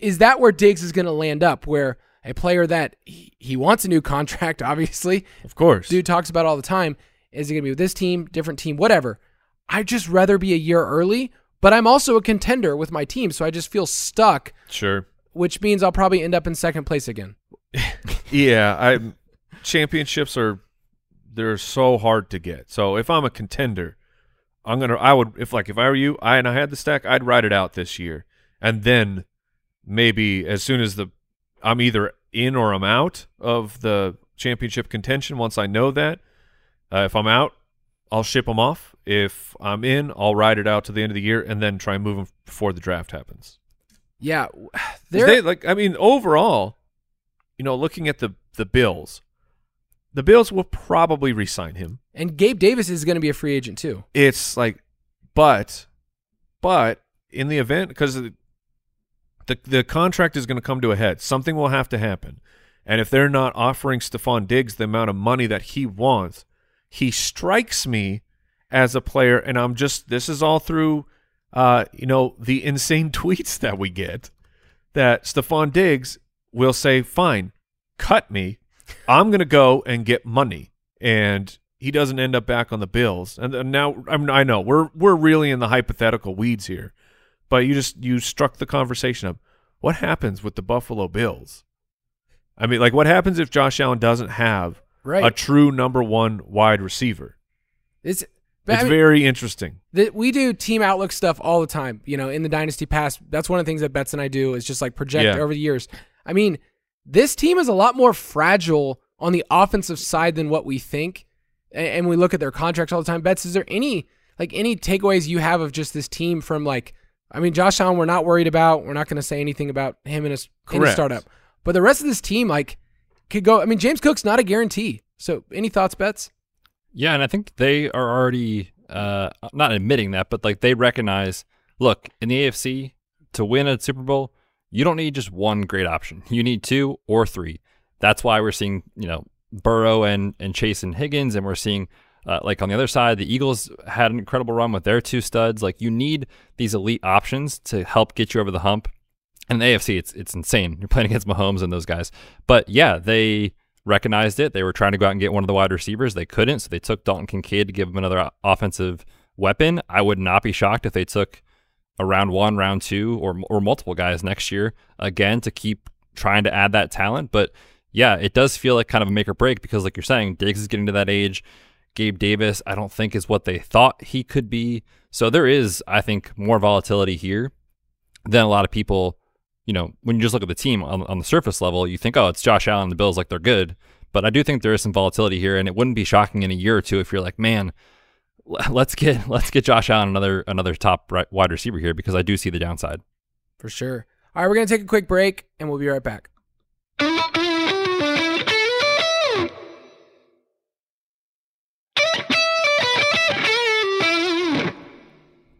Is that where Diggs is going to land up, where a player that he, he wants a new contract, obviously, Of course. dude talks about all the time. Is it going to be with this team, different team, whatever? I'd just rather be a year early, but I'm also a contender with my team, so I just feel stuck, Sure. which means I'll probably end up in second place again. Yeah, I championships are they're so hard to get. So if I'm a contender, I'm gonna I would if like if I were you, I and I had the stack, I'd ride it out this year, and then maybe as soon as the I'm either in or I'm out of the championship contention. Once I know that, uh, if I'm out, I'll ship them off. If I'm in, I'll ride it out to the end of the year and then try and move them before the draft happens. Yeah. They, like I mean, overall, you know, looking at the the Bills, the Bills will probably re-sign him. and Gabe Davis is going to be a free agent too. It's like, but, but in the event because the the contract is going to come to a head, something will have to happen, and if they're not offering Stefon Diggs the amount of money that he wants, he strikes me as a player, and I'm just this is all through, uh, you know, the insane tweets that we get that Stefon Diggs will say, "Fine, cut me. I'm to go and get money." And he doesn't end up back on the Bills. And, and now I, mean, I know we're we're really in the hypothetical weeds here, but you just you struck the conversation up. What happens with the Buffalo Bills? I mean, like, what happens if Josh Allen doesn't have Right. a true number one wide receiver? it's but I It's mean, very interesting. that we do team outlook stuff all the time. You know, in the dynasty pass, that's one of the things that Betz and I do is just like project Yeah. over the years. I mean, this team is a lot more fragile on the offensive side than what we think. A- And we look at their contracts all the time. Betz, is there any like any takeaways you have of just this team from like? I mean, Josh Allen, we're not worried about. We're not going to say anything about him in his, in Correct. startup. But the rest of this team, like, could go. I mean, James Cook's not a guarantee. So, any thoughts, Betz? Yeah, and I think they are already uh, not admitting that, but like they recognize, look, in the AFC to win a Super Bowl, you don't need just one great option. You need two or three. That's why we're seeing, you know, Burrow and and Chase and Higgins, and we're seeing uh, like on the other side, the Eagles had an incredible run with their two studs. Like you need these elite options to help get you over the hump. And the AFC, it's it's insane. You're playing against Mahomes and those guys. But yeah, they recognized it. They were trying to go out and get one of the wide receivers. They couldn't, so they took Dalton Kincaid to give him another offensive weapon. I would not be shocked if they took a round one, round two, or or multiple guys next year again to keep trying to add that talent. But yeah, it does feel like kind of a make or break because, like you're saying, Diggs is getting to that age. Gabe Davis, I don't think is what they thought he could be. So there is, I think, more volatility here than a lot of people. You know, when you just look at the team on, on the surface level, you think, oh, it's Josh Allen, the Bills, like they're good. But I do think there is some volatility here, and it wouldn't be shocking in a year or two if you're like, man, let's get let's get Josh Allen another another top right, wide receiver here because I do see the downside. For sure. All right, we're to take a quick break and we'll be right back.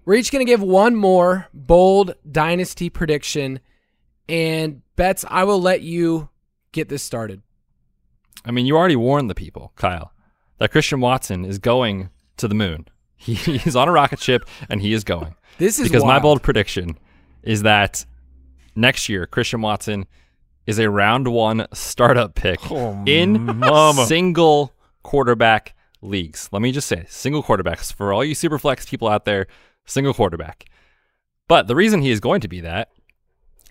We're each going to give one more bold dynasty prediction. And Betz, I will let you get this started. I mean, you already warned the people, Kyle, that Christian Watson is going to the moon. He, he's on a rocket ship and he is going. This is because my bold prediction is that next year Christian Watson is a round one startup pick Oh, in mama. single quarterback leagues. Let me just say, single quarterbacks for all you super flex people out there, single quarterback. But the reason he is going to be that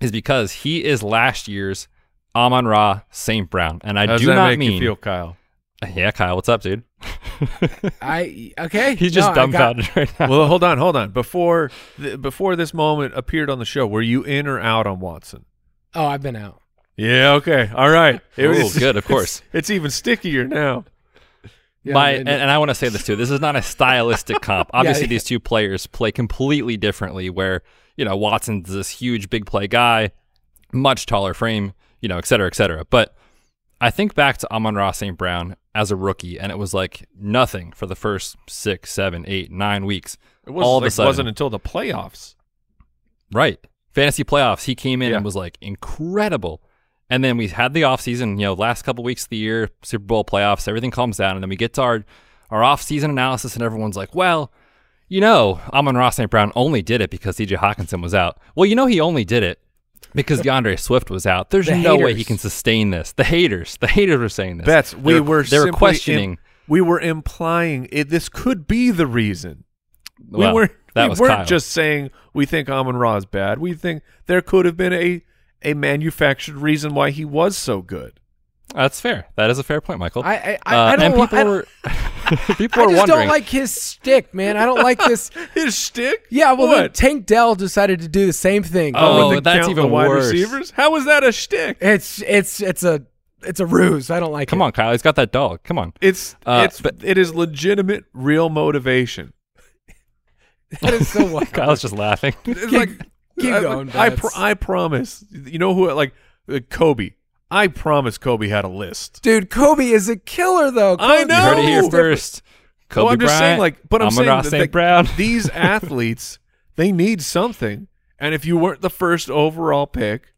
is because he is last year's Amon Ra St. Brown, and I How does do that not make mean you feel, Kyle? yeah, Kyle, what's up, dude? I okay. He's just No, I got- dumbfounded right now. well, hold on, hold on. Before th- before this moment appeared on the show, were you in or out on Watson? oh, I've been out. Yeah. Okay. All right. It was- good, of course. It's, even stickier now. Yeah, My and- and, and I want to say this too. This is not a stylistic comp. Obviously, yeah. these two players play completely differently. Where you know, Watson's this huge big play guy, much taller frame, you know, et cetera, et cetera. But I think back to Amon Ra St. Brown as a rookie, and it was like nothing for the first six, seven, eight, nine weeks. It was, All of a like, sudden. wasn't until the playoffs. Right. Fantasy playoffs, he came in Yeah. and was like incredible. And then we had the offseason, you know, last couple weeks of the year, Super Bowl playoffs, everything calms down. And then we get to our, our offseason analysis, and everyone's like, well, you know, Amon Ra St. Brown only did it because CJ Hockenson was out. Well, you know, he only did it because D'Andre Swift was out. There's The no way he can sustain this. The haters, the haters were saying this. Betz. We They were they were questioning. im- we were implying it, this could be the reason. well, we weren't. that we weren't Kyle. just saying we think Amon Ra is bad. We think there could have been a a manufactured reason why he was so good. That's fair. That is a fair point, Michael. I I, I, Uh, I don't. and li- people I, don't- were people I were just wondering. don't like his stick, man. I don't like this. His stick. Yeah, well, then? Tank Dell decided to do the same thing. Oh, the that's even the wide worse. receivers. How was that a stick? it's it's it's a it's a ruse. I don't like Come it. on, Kyle. He's got that dog. Come on. It's Uh, it's but- it is legitimate, real motivation. That is so wild. Kyle's just laughing. It's like keep I, going, I, Betz. pr- I promise. You know who? Like uh, Kobe. I promise Kobe had a list. Dude, Kobe is a killer though. I know. You heard it here first. Kobe well, I'm just Bryant, saying, like, but I'm Amon saying that, St. Brown. these athletes, they need something, and if you weren't the first overall pick,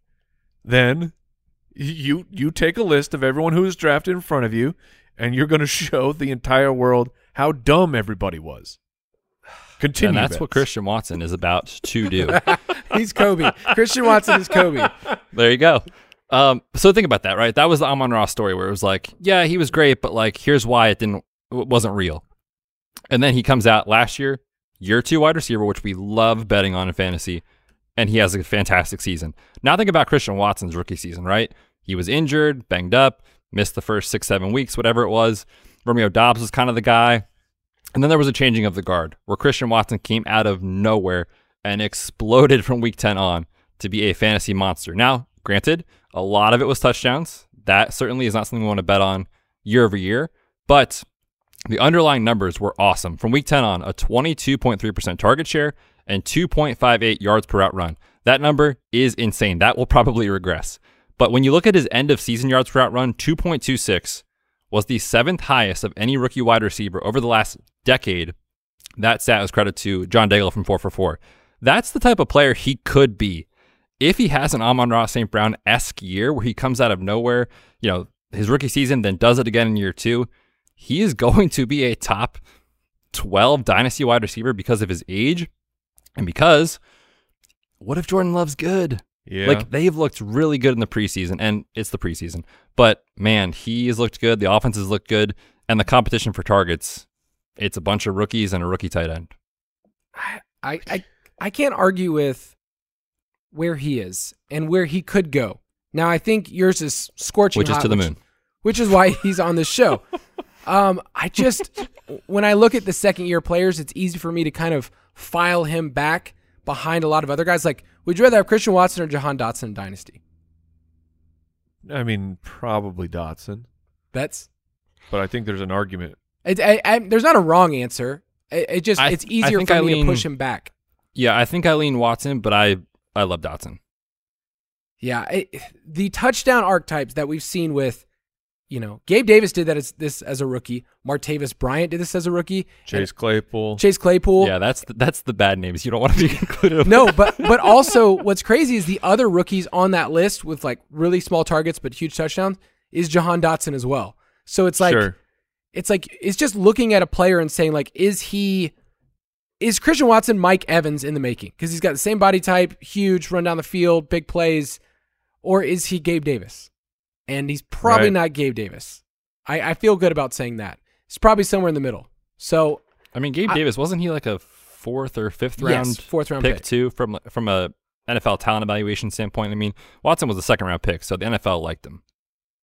then you you take a list of everyone who was drafted in front of you, and you're going to show the entire world how dumb everybody was. Continue. and that's Vince. what Christian Watson is about to do. He's Kobe. Christian Watson is Kobe. there you go. Um, so think about that, right? That was the Amon Ra story where it was like, yeah, he was great, but like, here's why it didn't, it wasn't real. And then he comes out last year, year two wide receiver, which we love betting on in fantasy, and he has a fantastic season. Now think about Christian Watson's rookie season, right? He was injured, banged up, missed the first six, seven weeks, whatever it was. Romeo Doubs was kind of the guy. And then there was a changing of the guard where Christian Watson came out of nowhere and exploded from week 10 on to be a fantasy monster. Now, granted, a lot of it was touchdowns. That certainly is not something we want to bet on year over year, but the underlying numbers were awesome. From week 10 on, a 22.3% target share and 2.58 yards per route run. That number is insane. That will probably regress. But when you look at his end of season yards per route run, 2.26 was the seventh highest of any rookie wide receiver over the last decade. That stat was credit to John Daigle from 444. That's the type of player he could be. If he has an Amon Ra St. Brown esque year where he comes out of nowhere, you know, his rookie season, then does it again in year two, he is going to be a top 12 dynasty wide receiver because of his age and because what if Jordan Love's good? Yeah. Like they've looked really good in the preseason, and it's the preseason. But man, he has looked good. The offense has looked good, and the competition for targets, it's a bunch of rookies and a rookie tight end. I, I I can't argue with where he is and where he could go. Now I think yours is scorching Which is to the which- moon. which is why he's on this show. Um, I just when I look at the second year players, it's easy for me to kind of file him back behind a lot of other guys. Like, would you rather have Christian Watson or Jahan Dotson in Dynasty? I mean, probably Dotson, That's but I think there's an argument. it, I, I, there's not a wrong answer. It, it just I- it's easier for I me lean- to push him back. Yeah, I think I lean Watson, but I I love Dotson. Yeah, it, the touchdown archetypes that we've seen with, you know, Gabe Davis did that as this as a rookie. Martavis Bryant did this as a rookie. Chase Claypool. Chase Claypool. yeah, that's the, that's the bad names. You don't want to be included. no, but but also what's crazy is the other rookies on that list with like really small targets but huge touchdowns is Jahan Dotson as well. So it's like sure. it's like it's just looking at a player and saying like is he is Christian Watson Mike Evans in the making because he's got the same body type, huge, run down the field, big plays, or is he Gabe Davis? And he's probably Right. not Gabe Davis. I, I feel good about saying that. He's probably somewhere in the middle. So I mean Gabe I- Davis wasn't he like a fourth or fifth yes, round fourth round pick, pick. too from from a NFL talent evaluation standpoint? I mean Watson was a second round pick, so the NFL liked him.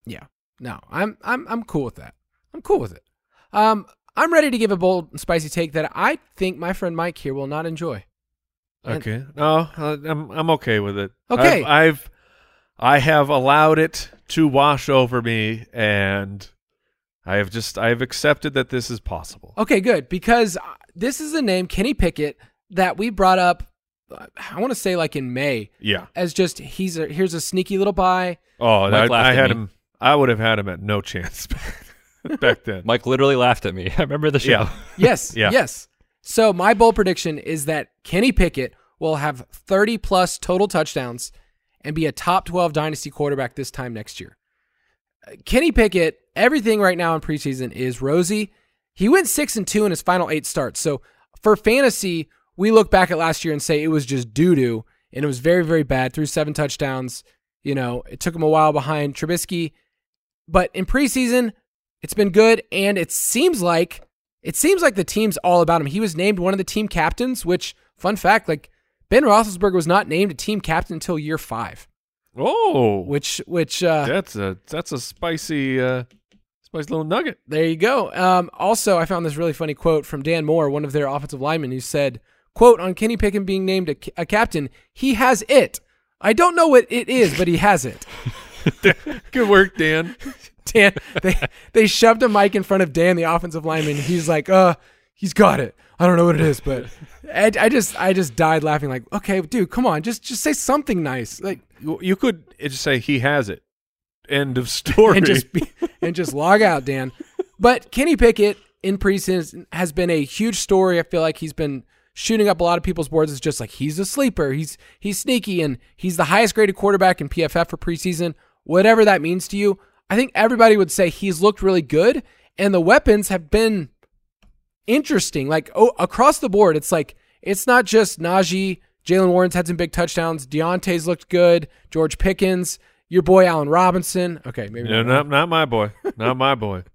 Yeah. No, I'm I'm I'm cool with that. I'm cool with it. Um, I'm ready to give a bold and spicy take that I think my friend Mike here will not enjoy. And- Okay. No, I'm I'm okay with it. Okay. I've, I've I have allowed it to wash over me, and I have just I have accepted that this is possible. Okay, good because uh, this is a name Kenny Pickett that we brought up I want to say like in May Yeah. as just he's a, here's a sneaky little buy. Oh, I, I had me. him. I would have had him at no chance back then. Mike literally laughed at me. I remember the show. Yeah. Yes, Yeah. yes. So my bold prediction is that Kenny Pickett will have 30 plus total touchdowns and be a top 12 dynasty quarterback this time next year. Uh, Kenny Pickett, everything right now in preseason is rosy. He went 6 and 2 in his final 8 starts. So for fantasy, we look back at last year and say it was just doo-doo and it was very very bad. Threw 7 touchdowns, you know, it took him a while behind Trubisky, but in preseason, it's been good and it seems like it seems like the team's all about him. He was named one of the team captains, which fun fact, like Ben Roethlisberger was not named a team captain until year five, Oh, which which uh, that's a that's a spicy uh, spicy little nugget. there you go. Um, also, I found this really funny quote from Dan Moore, one of their offensive linemen, who said, "quote on Kenny Pickett being named a, a captain, he has it. I don't know what it is, but he has it." Good work, Dan. Dan, they they shoved a mic in front of Dan, the offensive lineman. He's like, uh, he's got it. I don't know what it is, but I, I just I just died laughing. Like, okay, dude, come on, just just say something nice, like, You could just say he has it. End of story. and just be, and just log out, Dan. But Kenny Pickett in preseason has been a huge story. I feel like he's been shooting up a lot of people's boards. It's just like he's a sleeper. He's he's sneaky, and he's the highest graded quarterback in PFF for preseason. Whatever that means to you, I think everybody would say he's looked really good, and the weapons have been interesting. Like oh, across the board, it's like it's not just Najee. Jaylen Warren's had some big touchdowns. Diontae's looked good. George Pickens, your boy Allen Robinson. Okay, maybe no, not. not my boy. Not my boy.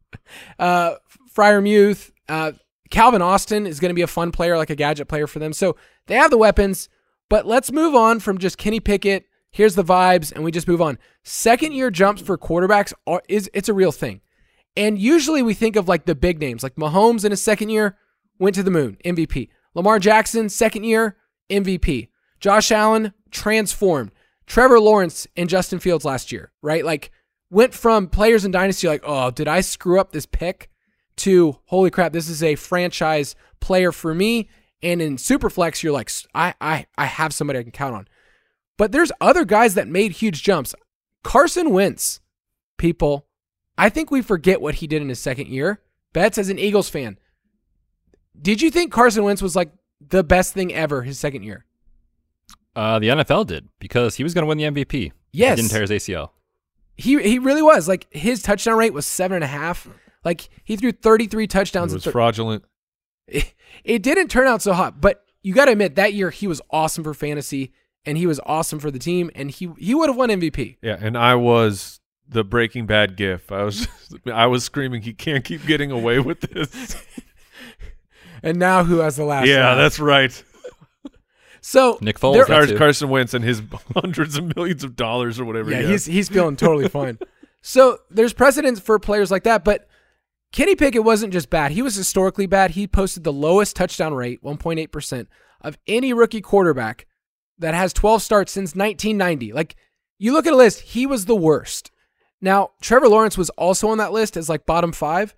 Uh, Freiermuth, uh, Calvin Austin is going to be a fun player, like a gadget player for them. So they have the weapons, but let's move on from just Kenny Pickett. Here's the vibes, and we just move on. Second year jumps for quarterbacks are, is it's a real thing, and usually we think of like the big names, like Mahomes in his second year went to the moon, MVP. Lamar Jackson second year MVP. Josh Allen transformed. Trevor Lawrence and Justin Fields last year, right? Like went from players in dynasty like, oh, did I screw up this pick? To holy crap, this is a franchise player for me. And in Superflex, you're like, I I I have somebody I can count on. But there's other guys that made huge jumps. Carson Wentz, people, I think we forget what he did in his second year. Betz as an Eagles fan. Did you think Carson Wentz was like the best thing ever his second year? Uh, the NFL did because he was going to win the MVP. Yes. He didn't tear his ACL. He he really was. Like his touchdown rate was seven and a half. Like he threw 33 touchdowns. It touchdowns. was and thir- fraudulent. it, it didn't turn out so hot, but you got to admit that year he was awesome for fantasy and he was awesome for the team and he he would have won MVP. Yeah, and I was the Breaking Bad gif. I was I was screaming, he can't keep getting away with this. And now who has the last? yeah, laugh? that's right. so Nick Foles, there- that Carson Wentz and his hundreds of millions of dollars or whatever. Yeah, he he's he's feeling totally fine. So there's precedence for players like that, but Kenny Pickett wasn't just bad. He was historically bad. He posted the lowest touchdown rate, 1.8%, of any rookie quarterback that has 12 starts since 1990. Like you look at a list, he was the worst. Now, Trevor Lawrence was also on that list as like bottom 5.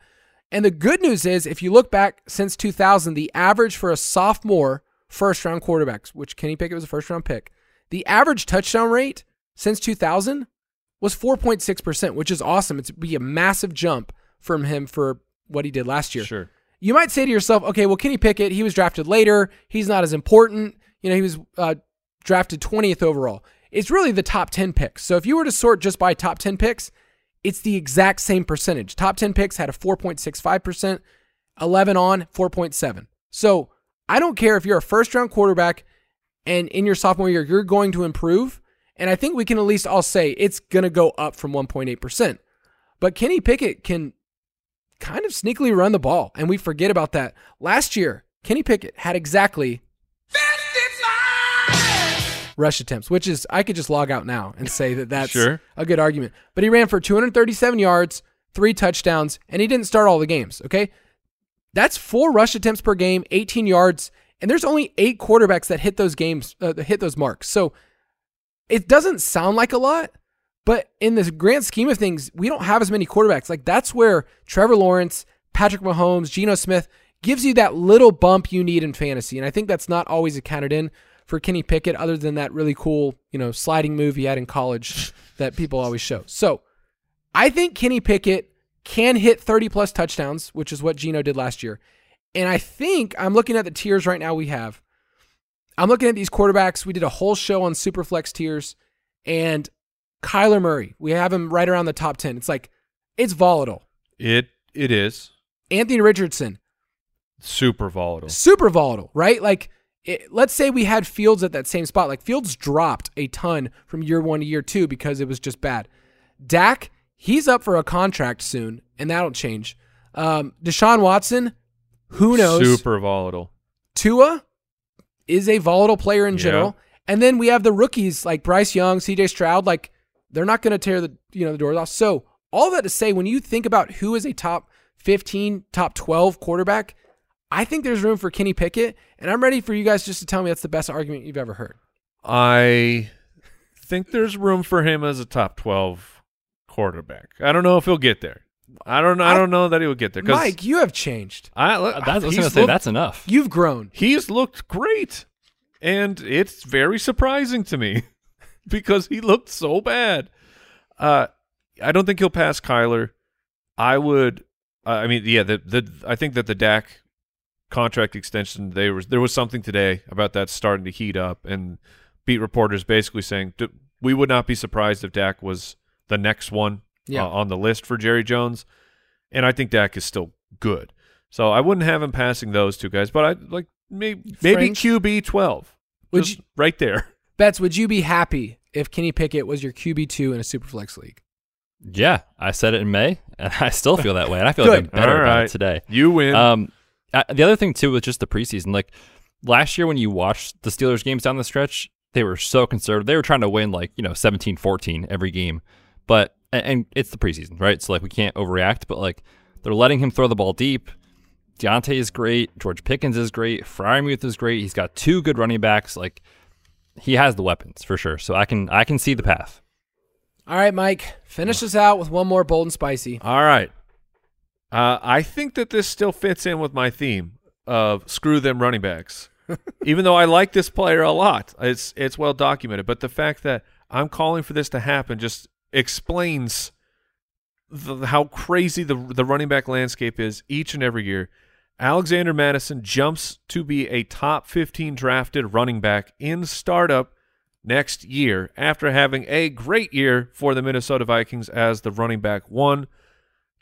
And the good news is if you look back since 2000, the average for a sophomore first round quarterbacks, which Kenny Pickett was a first round pick, the average touchdown rate since 2000 was 4.6%, which is awesome. It's be a massive jump from him for what he did last year. sure. You might say to yourself, okay, well, Kenny Pickett, he was drafted later. He's not as important. You know, he was uh, drafted 20th overall. It's really the top 10 picks. So if you were to sort just by top 10 picks, it's the exact same percentage. Top 10 picks had a 4.65%, 11 on, 4.7. So I don't care if you're a first round quarterback and in your sophomore year, you're going to improve. And I think we can at least all say it's going to go up from 1.8%. But Kenny Pickett can kind of sneakily run the ball, and we forget about that. Last year, Kenny Pickett had exactly rush attempts, which is I could just log out now and say that that's Sure. a good argument. But he ran for 237 yards, three touchdowns, and he didn't start all the games. Okay, that's four rush attempts per game, 18 yards, and there's only eight quarterbacks that hit those games, uh, hit those marks. So it doesn't sound like a lot, but in the grand scheme of things, we don't have as many quarterbacks. Like that's where Trevor Lawrence, Patrick Mahomes, Geno Smith gives you that little bump you need in fantasy. And I think that's not always accounted in. For Kenny Pickett other than that really cool, you know, sliding move he had in college that people always show. So I think Kenny Pickett can hit 30 plus touchdowns, which is what Geno did last year. And I think I'm looking at the tiers right now we have. I'm looking at these quarterbacks. We did a whole show on Superflex tiers and Kyler Murray. We have him right around the top 10. It's like, it's volatile. It it is Anthony Richardson, super volatile. super volatile, right? Like, it, let's say we had Fields at that same spot. Like, Fields dropped a ton from year one to year two because it was just bad. Dak, he's up for a contract soon, and that'll change. Um, Deshaun Watson, who knows? Super volatile. Tua is a volatile player in Yeah. general. And then we have the rookies like Bryce Young, CJ Stroud, like they're not going to tear the you know the doors off. So all that to say, when you think about who is a top 15, top 12 quarterback, I think there's room for Kenny Pickett, and I'm ready for you guys just to tell me that's the best argument you've ever heard. I think there's room for him as a top 12 quarterback. I don't know if he'll get there. I don't I I- don't know that he will get there Mike, you have changed. I, Uh, That's, I was going to say looked- that's enough. You've grown. he's looked great. And it's very surprising to me because he looked so bad. Uh, I don't think he'll pass Kyler. I would. Uh, I mean, yeah. The the I think that the Dak contract extension there was there was something today about that starting to heat up, and beat reporters basically saying "D- we would not be surprised if Dak was the next one Yeah. uh, on the list for Jerry Jones, and I think Dak is still good. So I wouldn't have him passing those two guys, but I like maybe maybe QB twelve, Would Just you- right there. Betz, would you be happy if Kenny Pickett was your QB2 in a Superflex league? Yeah, I said it in May, and I still feel that way, and I feel like I'm better All about it today. You win. Um, uh, the other thing too with just the preseason, like last year when you watched the Steelers games down the stretch, they were so conservative. They were trying to win like you know 17-14 every game, but and, it's the preseason, right? So like we can't overreact, but like they're letting him throw the ball deep. Diontae is great. George Pickens is great. Freiermuth is great. He's got two good running backs. Like he has the weapons for sure. So I can I can see the path. All right, Mike, finish us out with one more bold and spicy. All right. Uh, I think that this still fits in with my theme of screw them running backs. Even though I like this player a lot, it's it's well documented. But the fact that I'm calling for this to happen just explains the, how crazy the the running back landscape is each and every year. Alexander Mattison jumps to be a top 15 drafted running back in startup next year after having a great year for the Minnesota Vikings as the running back one.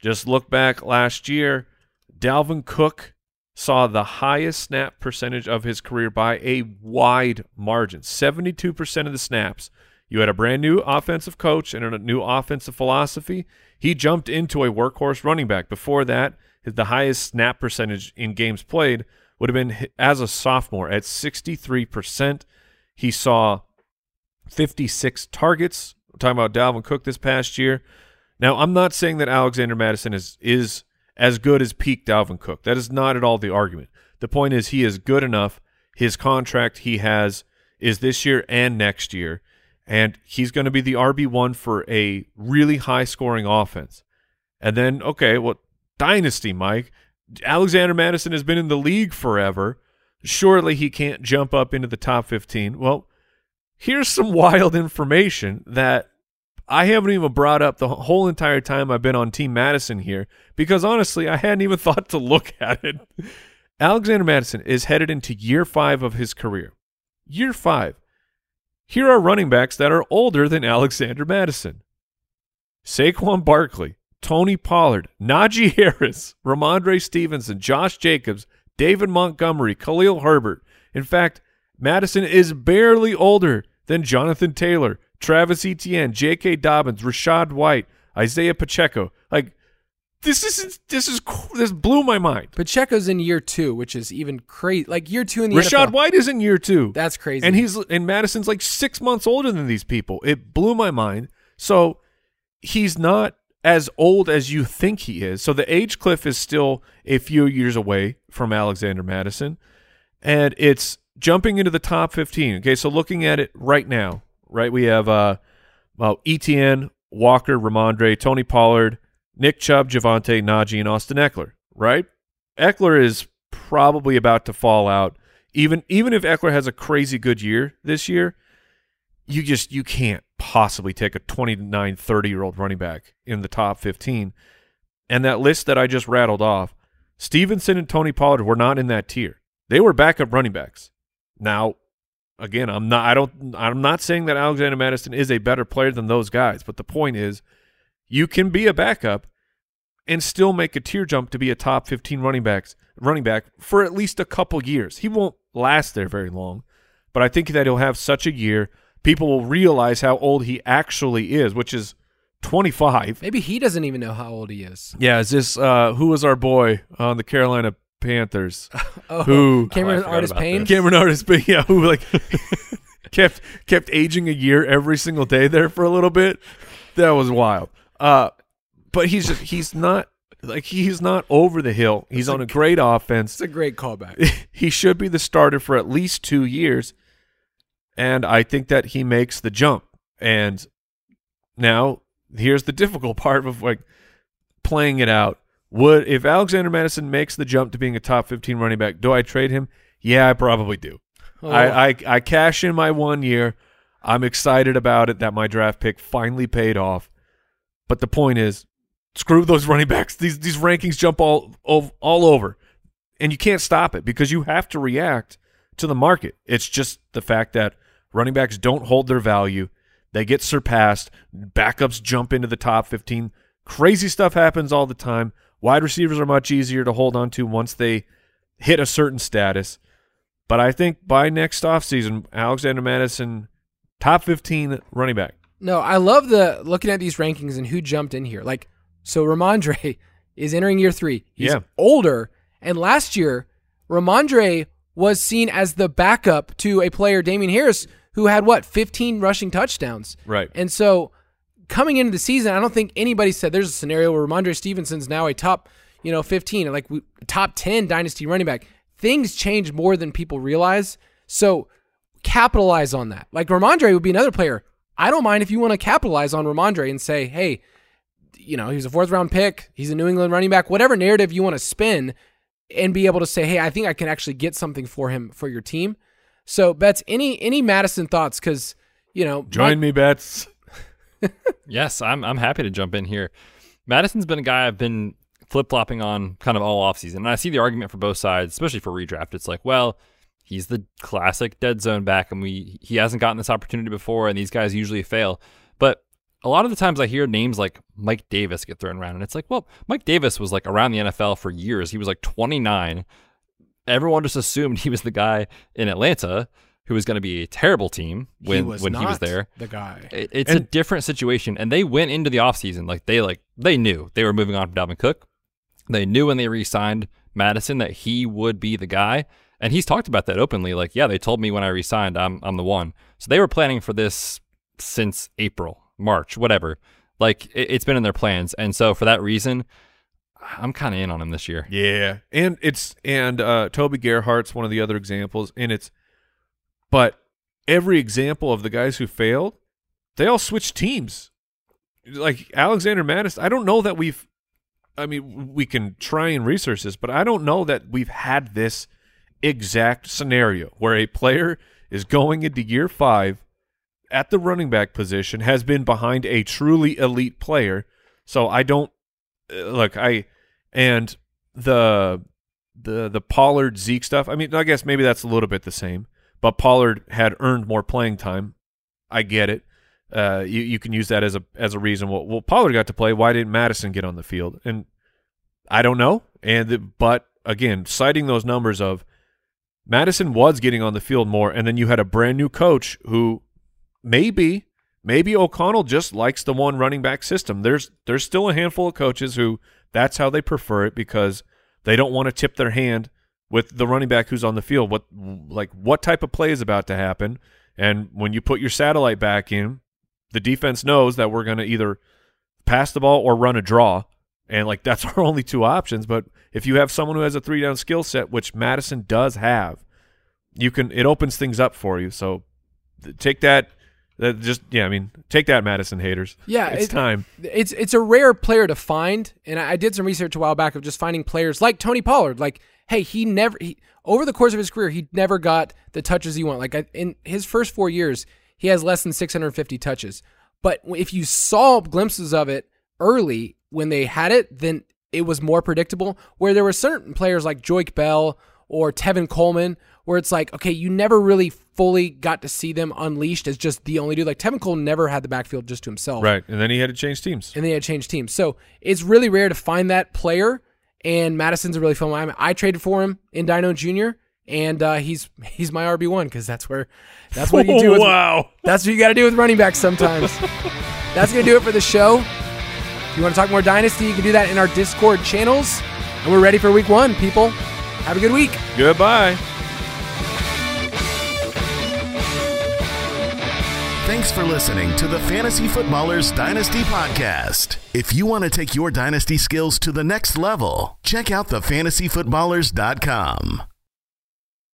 Just look back last year, Dalvin Cook saw the highest snap percentage of his career by a wide margin 72% of the snaps. You had a brand new offensive coach and a new offensive philosophy. He jumped into a workhorse running back. Before that, the highest snap percentage in games played would have been as a sophomore at 63%. He saw 56 targets. We're talking about Dalvin Cook this past year. Now, I'm not saying that Alexander Mattison is is as good as peak Dalvin Cook. That is not at all the argument. The point is he is good enough. His contract he has is this year and next year, and he's going to be the RB1 for a really high scoring offense. And then, okay, well, dynasty, Mike. Alexander Mattison has been in the league forever. Surely he can't jump up into the top 15. Well, here's some wild information that I haven't even brought up the whole entire time I've been on Team Mattison here because honestly, I hadn't even thought to look at it. Alexander Mattison is headed into year five of his career. Year five. Here are running backs that are older than Alexander Mattison Saquon Barkley, Tony Pollard, Najee Harris, Rhamondre Stevenson, Josh Jacobs, David Montgomery, Khalil Herbert. In fact, Mattison is barely older than Jonathan Taylor, Travis Etienne, J.K. Dobbins, Rachaad White, Isaiah Pacheco. Like this is this is this blew my mind. Pacheco's in year two, which is even crazy. Like year two in the Rachaad NFL. White is in year two. That's crazy. And he's and Mattison's like six months older than these people. It blew my mind. So he's not as old as you think he is. So the age cliff is still a few years away from Alexander Mattison. And it's jumping into the top 15. Okay, so looking at it right now, right, we have uh well, Etienne, Walker, Rhamondre, Tony Pollard, Nick Chubb, Javonte, Najee, and Austin Ekeler, right? Ekeler is probably about to fall out even even if Ekeler has a crazy good year this year, you just you can't possibly take a 29, 30 year old running back in the top 15. And that list that I just rattled off, Stevenson and Tony Pollard were not in that tier. They were backup running backs. Now, again, I'm not I don't I'm not saying that Alexander Mattison is a better player than those guys, but the point is you can be a backup and still make a tier jump to be a top 15 running backs running back for at least a couple years. He won't last there very long, but I think that he'll have such a year people will realize how old he actually is, which is 25. Maybe he doesn't even know how old he is. Yeah, is this uh who was our boy on the Carolina Panthers? Oh, Who- Cameron Oh, I forgot Artis Payne. this. Cameron Artis, but yeah, who like kept kept aging a year every single day there for a little bit. That was wild. Uh, but he's just he's not like he's not over the hill. He's on a great offense. It's a great callback. he should be the starter for at least two years, and I think that he makes the jump. And now here's the difficult part of like playing it out. Would if Alexander Mattison makes the jump to being a top 15 running back, do I trade him? Yeah, I probably do. Oh, I, I I cash in my one year. I'm excited about it that my draft pick finally paid off. But the point is, screw those running backs. These these rankings jump all all, all over, and you can't stop it because you have to react to the market. It's just the fact that running backs don't hold their value. They get surpassed. Backups jump into the top 15. Crazy stuff happens all the time. Wide receivers are much easier to hold on to once they hit a certain status. But I think by next offseason, Alexander Mattison, top 15 running back. No, I love the looking at these rankings and who jumped in here. Like, so Rhamondre is entering year three. He's Yeah. older, and last year Rhamondre was seen as the backup to a player, Damien Harris, who had what 15 rushing touchdowns. Right. And so coming into the season, I don't think anybody said there's a scenario where Rhamondre Stevenson's now a top, you know, 15 like we- top 10 dynasty running back. Things change more than people realize. So capitalize on that. Like Rhamondre would be another player. I don't mind if you want to capitalize on Rhamondre and say, hey, you know, he was a fourth round pick. He's a New England running back. Whatever narrative you want to spin and be able to say, hey, I think I can actually get something for him for your team. So, Betz, any any Mattison thoughts? Because, you know, Join Mike- me, Betz. Yes, I'm I'm happy to jump in here. Mattison's been a guy I've been flip flopping on kind of all offseason. And I see the argument for both sides, especially for redraft. It's like, well, he's the classic dead zone back and we he hasn't gotten this opportunity before and these guys usually fail. But a lot of the times I hear names like Mike Davis get thrown around and it's like, well, Mike Davis was like around the NFL for years. He was like 29. Everyone just assumed he was the guy in Atlanta who was going to be a terrible team when he was when not he was there The guy. it- it's a different situation and they went into the offseason like they like they knew they were moving on from Dalvin Cook. They knew when they re-signed Mattison that he would be the guy. And he's talked about that openly. Like, yeah, they told me when I re-signed I'm I'm the one. So they were planning for this since April, March, whatever. Like it, it's been in their plans. And so for that reason, I'm kind of in on him this year. Yeah, and it's and uh, Toby Gerhart's one of the other examples, and it's but every example of the guys who failed, they all switched teams. Like Alexander Mattis, I don't know that we've. I mean, we can try and research this, but I don't know that we've had this exact scenario where a player is going into year five at the running back position, has been behind a truly elite player. So I don't uh, look. I and the the the Pollard Zeke stuff. I mean, I guess maybe that's a little bit the same, but Pollard had earned more playing time. I get it. Uh, you you can use that as a as a reason. Well, well, Pollard got to play. Why didn't Mattison get on the field? And I don't know. And the, but again, citing those numbers of Mattison was getting on the field more, and then you had a brand new coach who maybe maybe O'Connell just likes the one running back system. There's there's still a handful of coaches who that's how they prefer it because they don't want to tip their hand with the running back who's on the field. What like what type of play is about to happen? And when you put your satellite back in, the defense knows that we're going to either pass the ball or run a draw. And like that's our only two options. But if you have someone who has a three down skill set, which Mattison does have, you can it opens things up for you. So take that. That just yeah, I mean, take that, Mattison haters. Yeah, it's it- time. It's it's a rare player to find, and I I did some research a while back of just finding players like Tony Pollard. Like, hey, he never he, over the course of his career, he never got the touches he want. Like I- in his first four years, he has less than 650 touches. But if you saw glimpses of it early when they had it, then it was more predictable. Where there were certain players like Joik Bell or Tevin Coleman, where it's like, okay, you never really fully got to see them unleashed as just the only dude. Like Tevin Coleman never had the backfield just to himself Right, and then he had to change teams. and they had changed teams. So it's really rare to find that player. And Mattison's a really fun one. I, I traded for him in Dino Jr. and uh, he's he's my RB one because that's where that's what you do. With, wow. That's what you got to do with running backs sometimes. that's gonna do it for the show. If you want to talk more dynasty, you can do that in our Discord channels. And we're ready for week one, people. Have a good week. Goodbye. Thanks for listening to the Fantasy Footballers Dynasty Podcast. If you want to take your dynasty skills to the next level, check out thefantasyfootballers.com.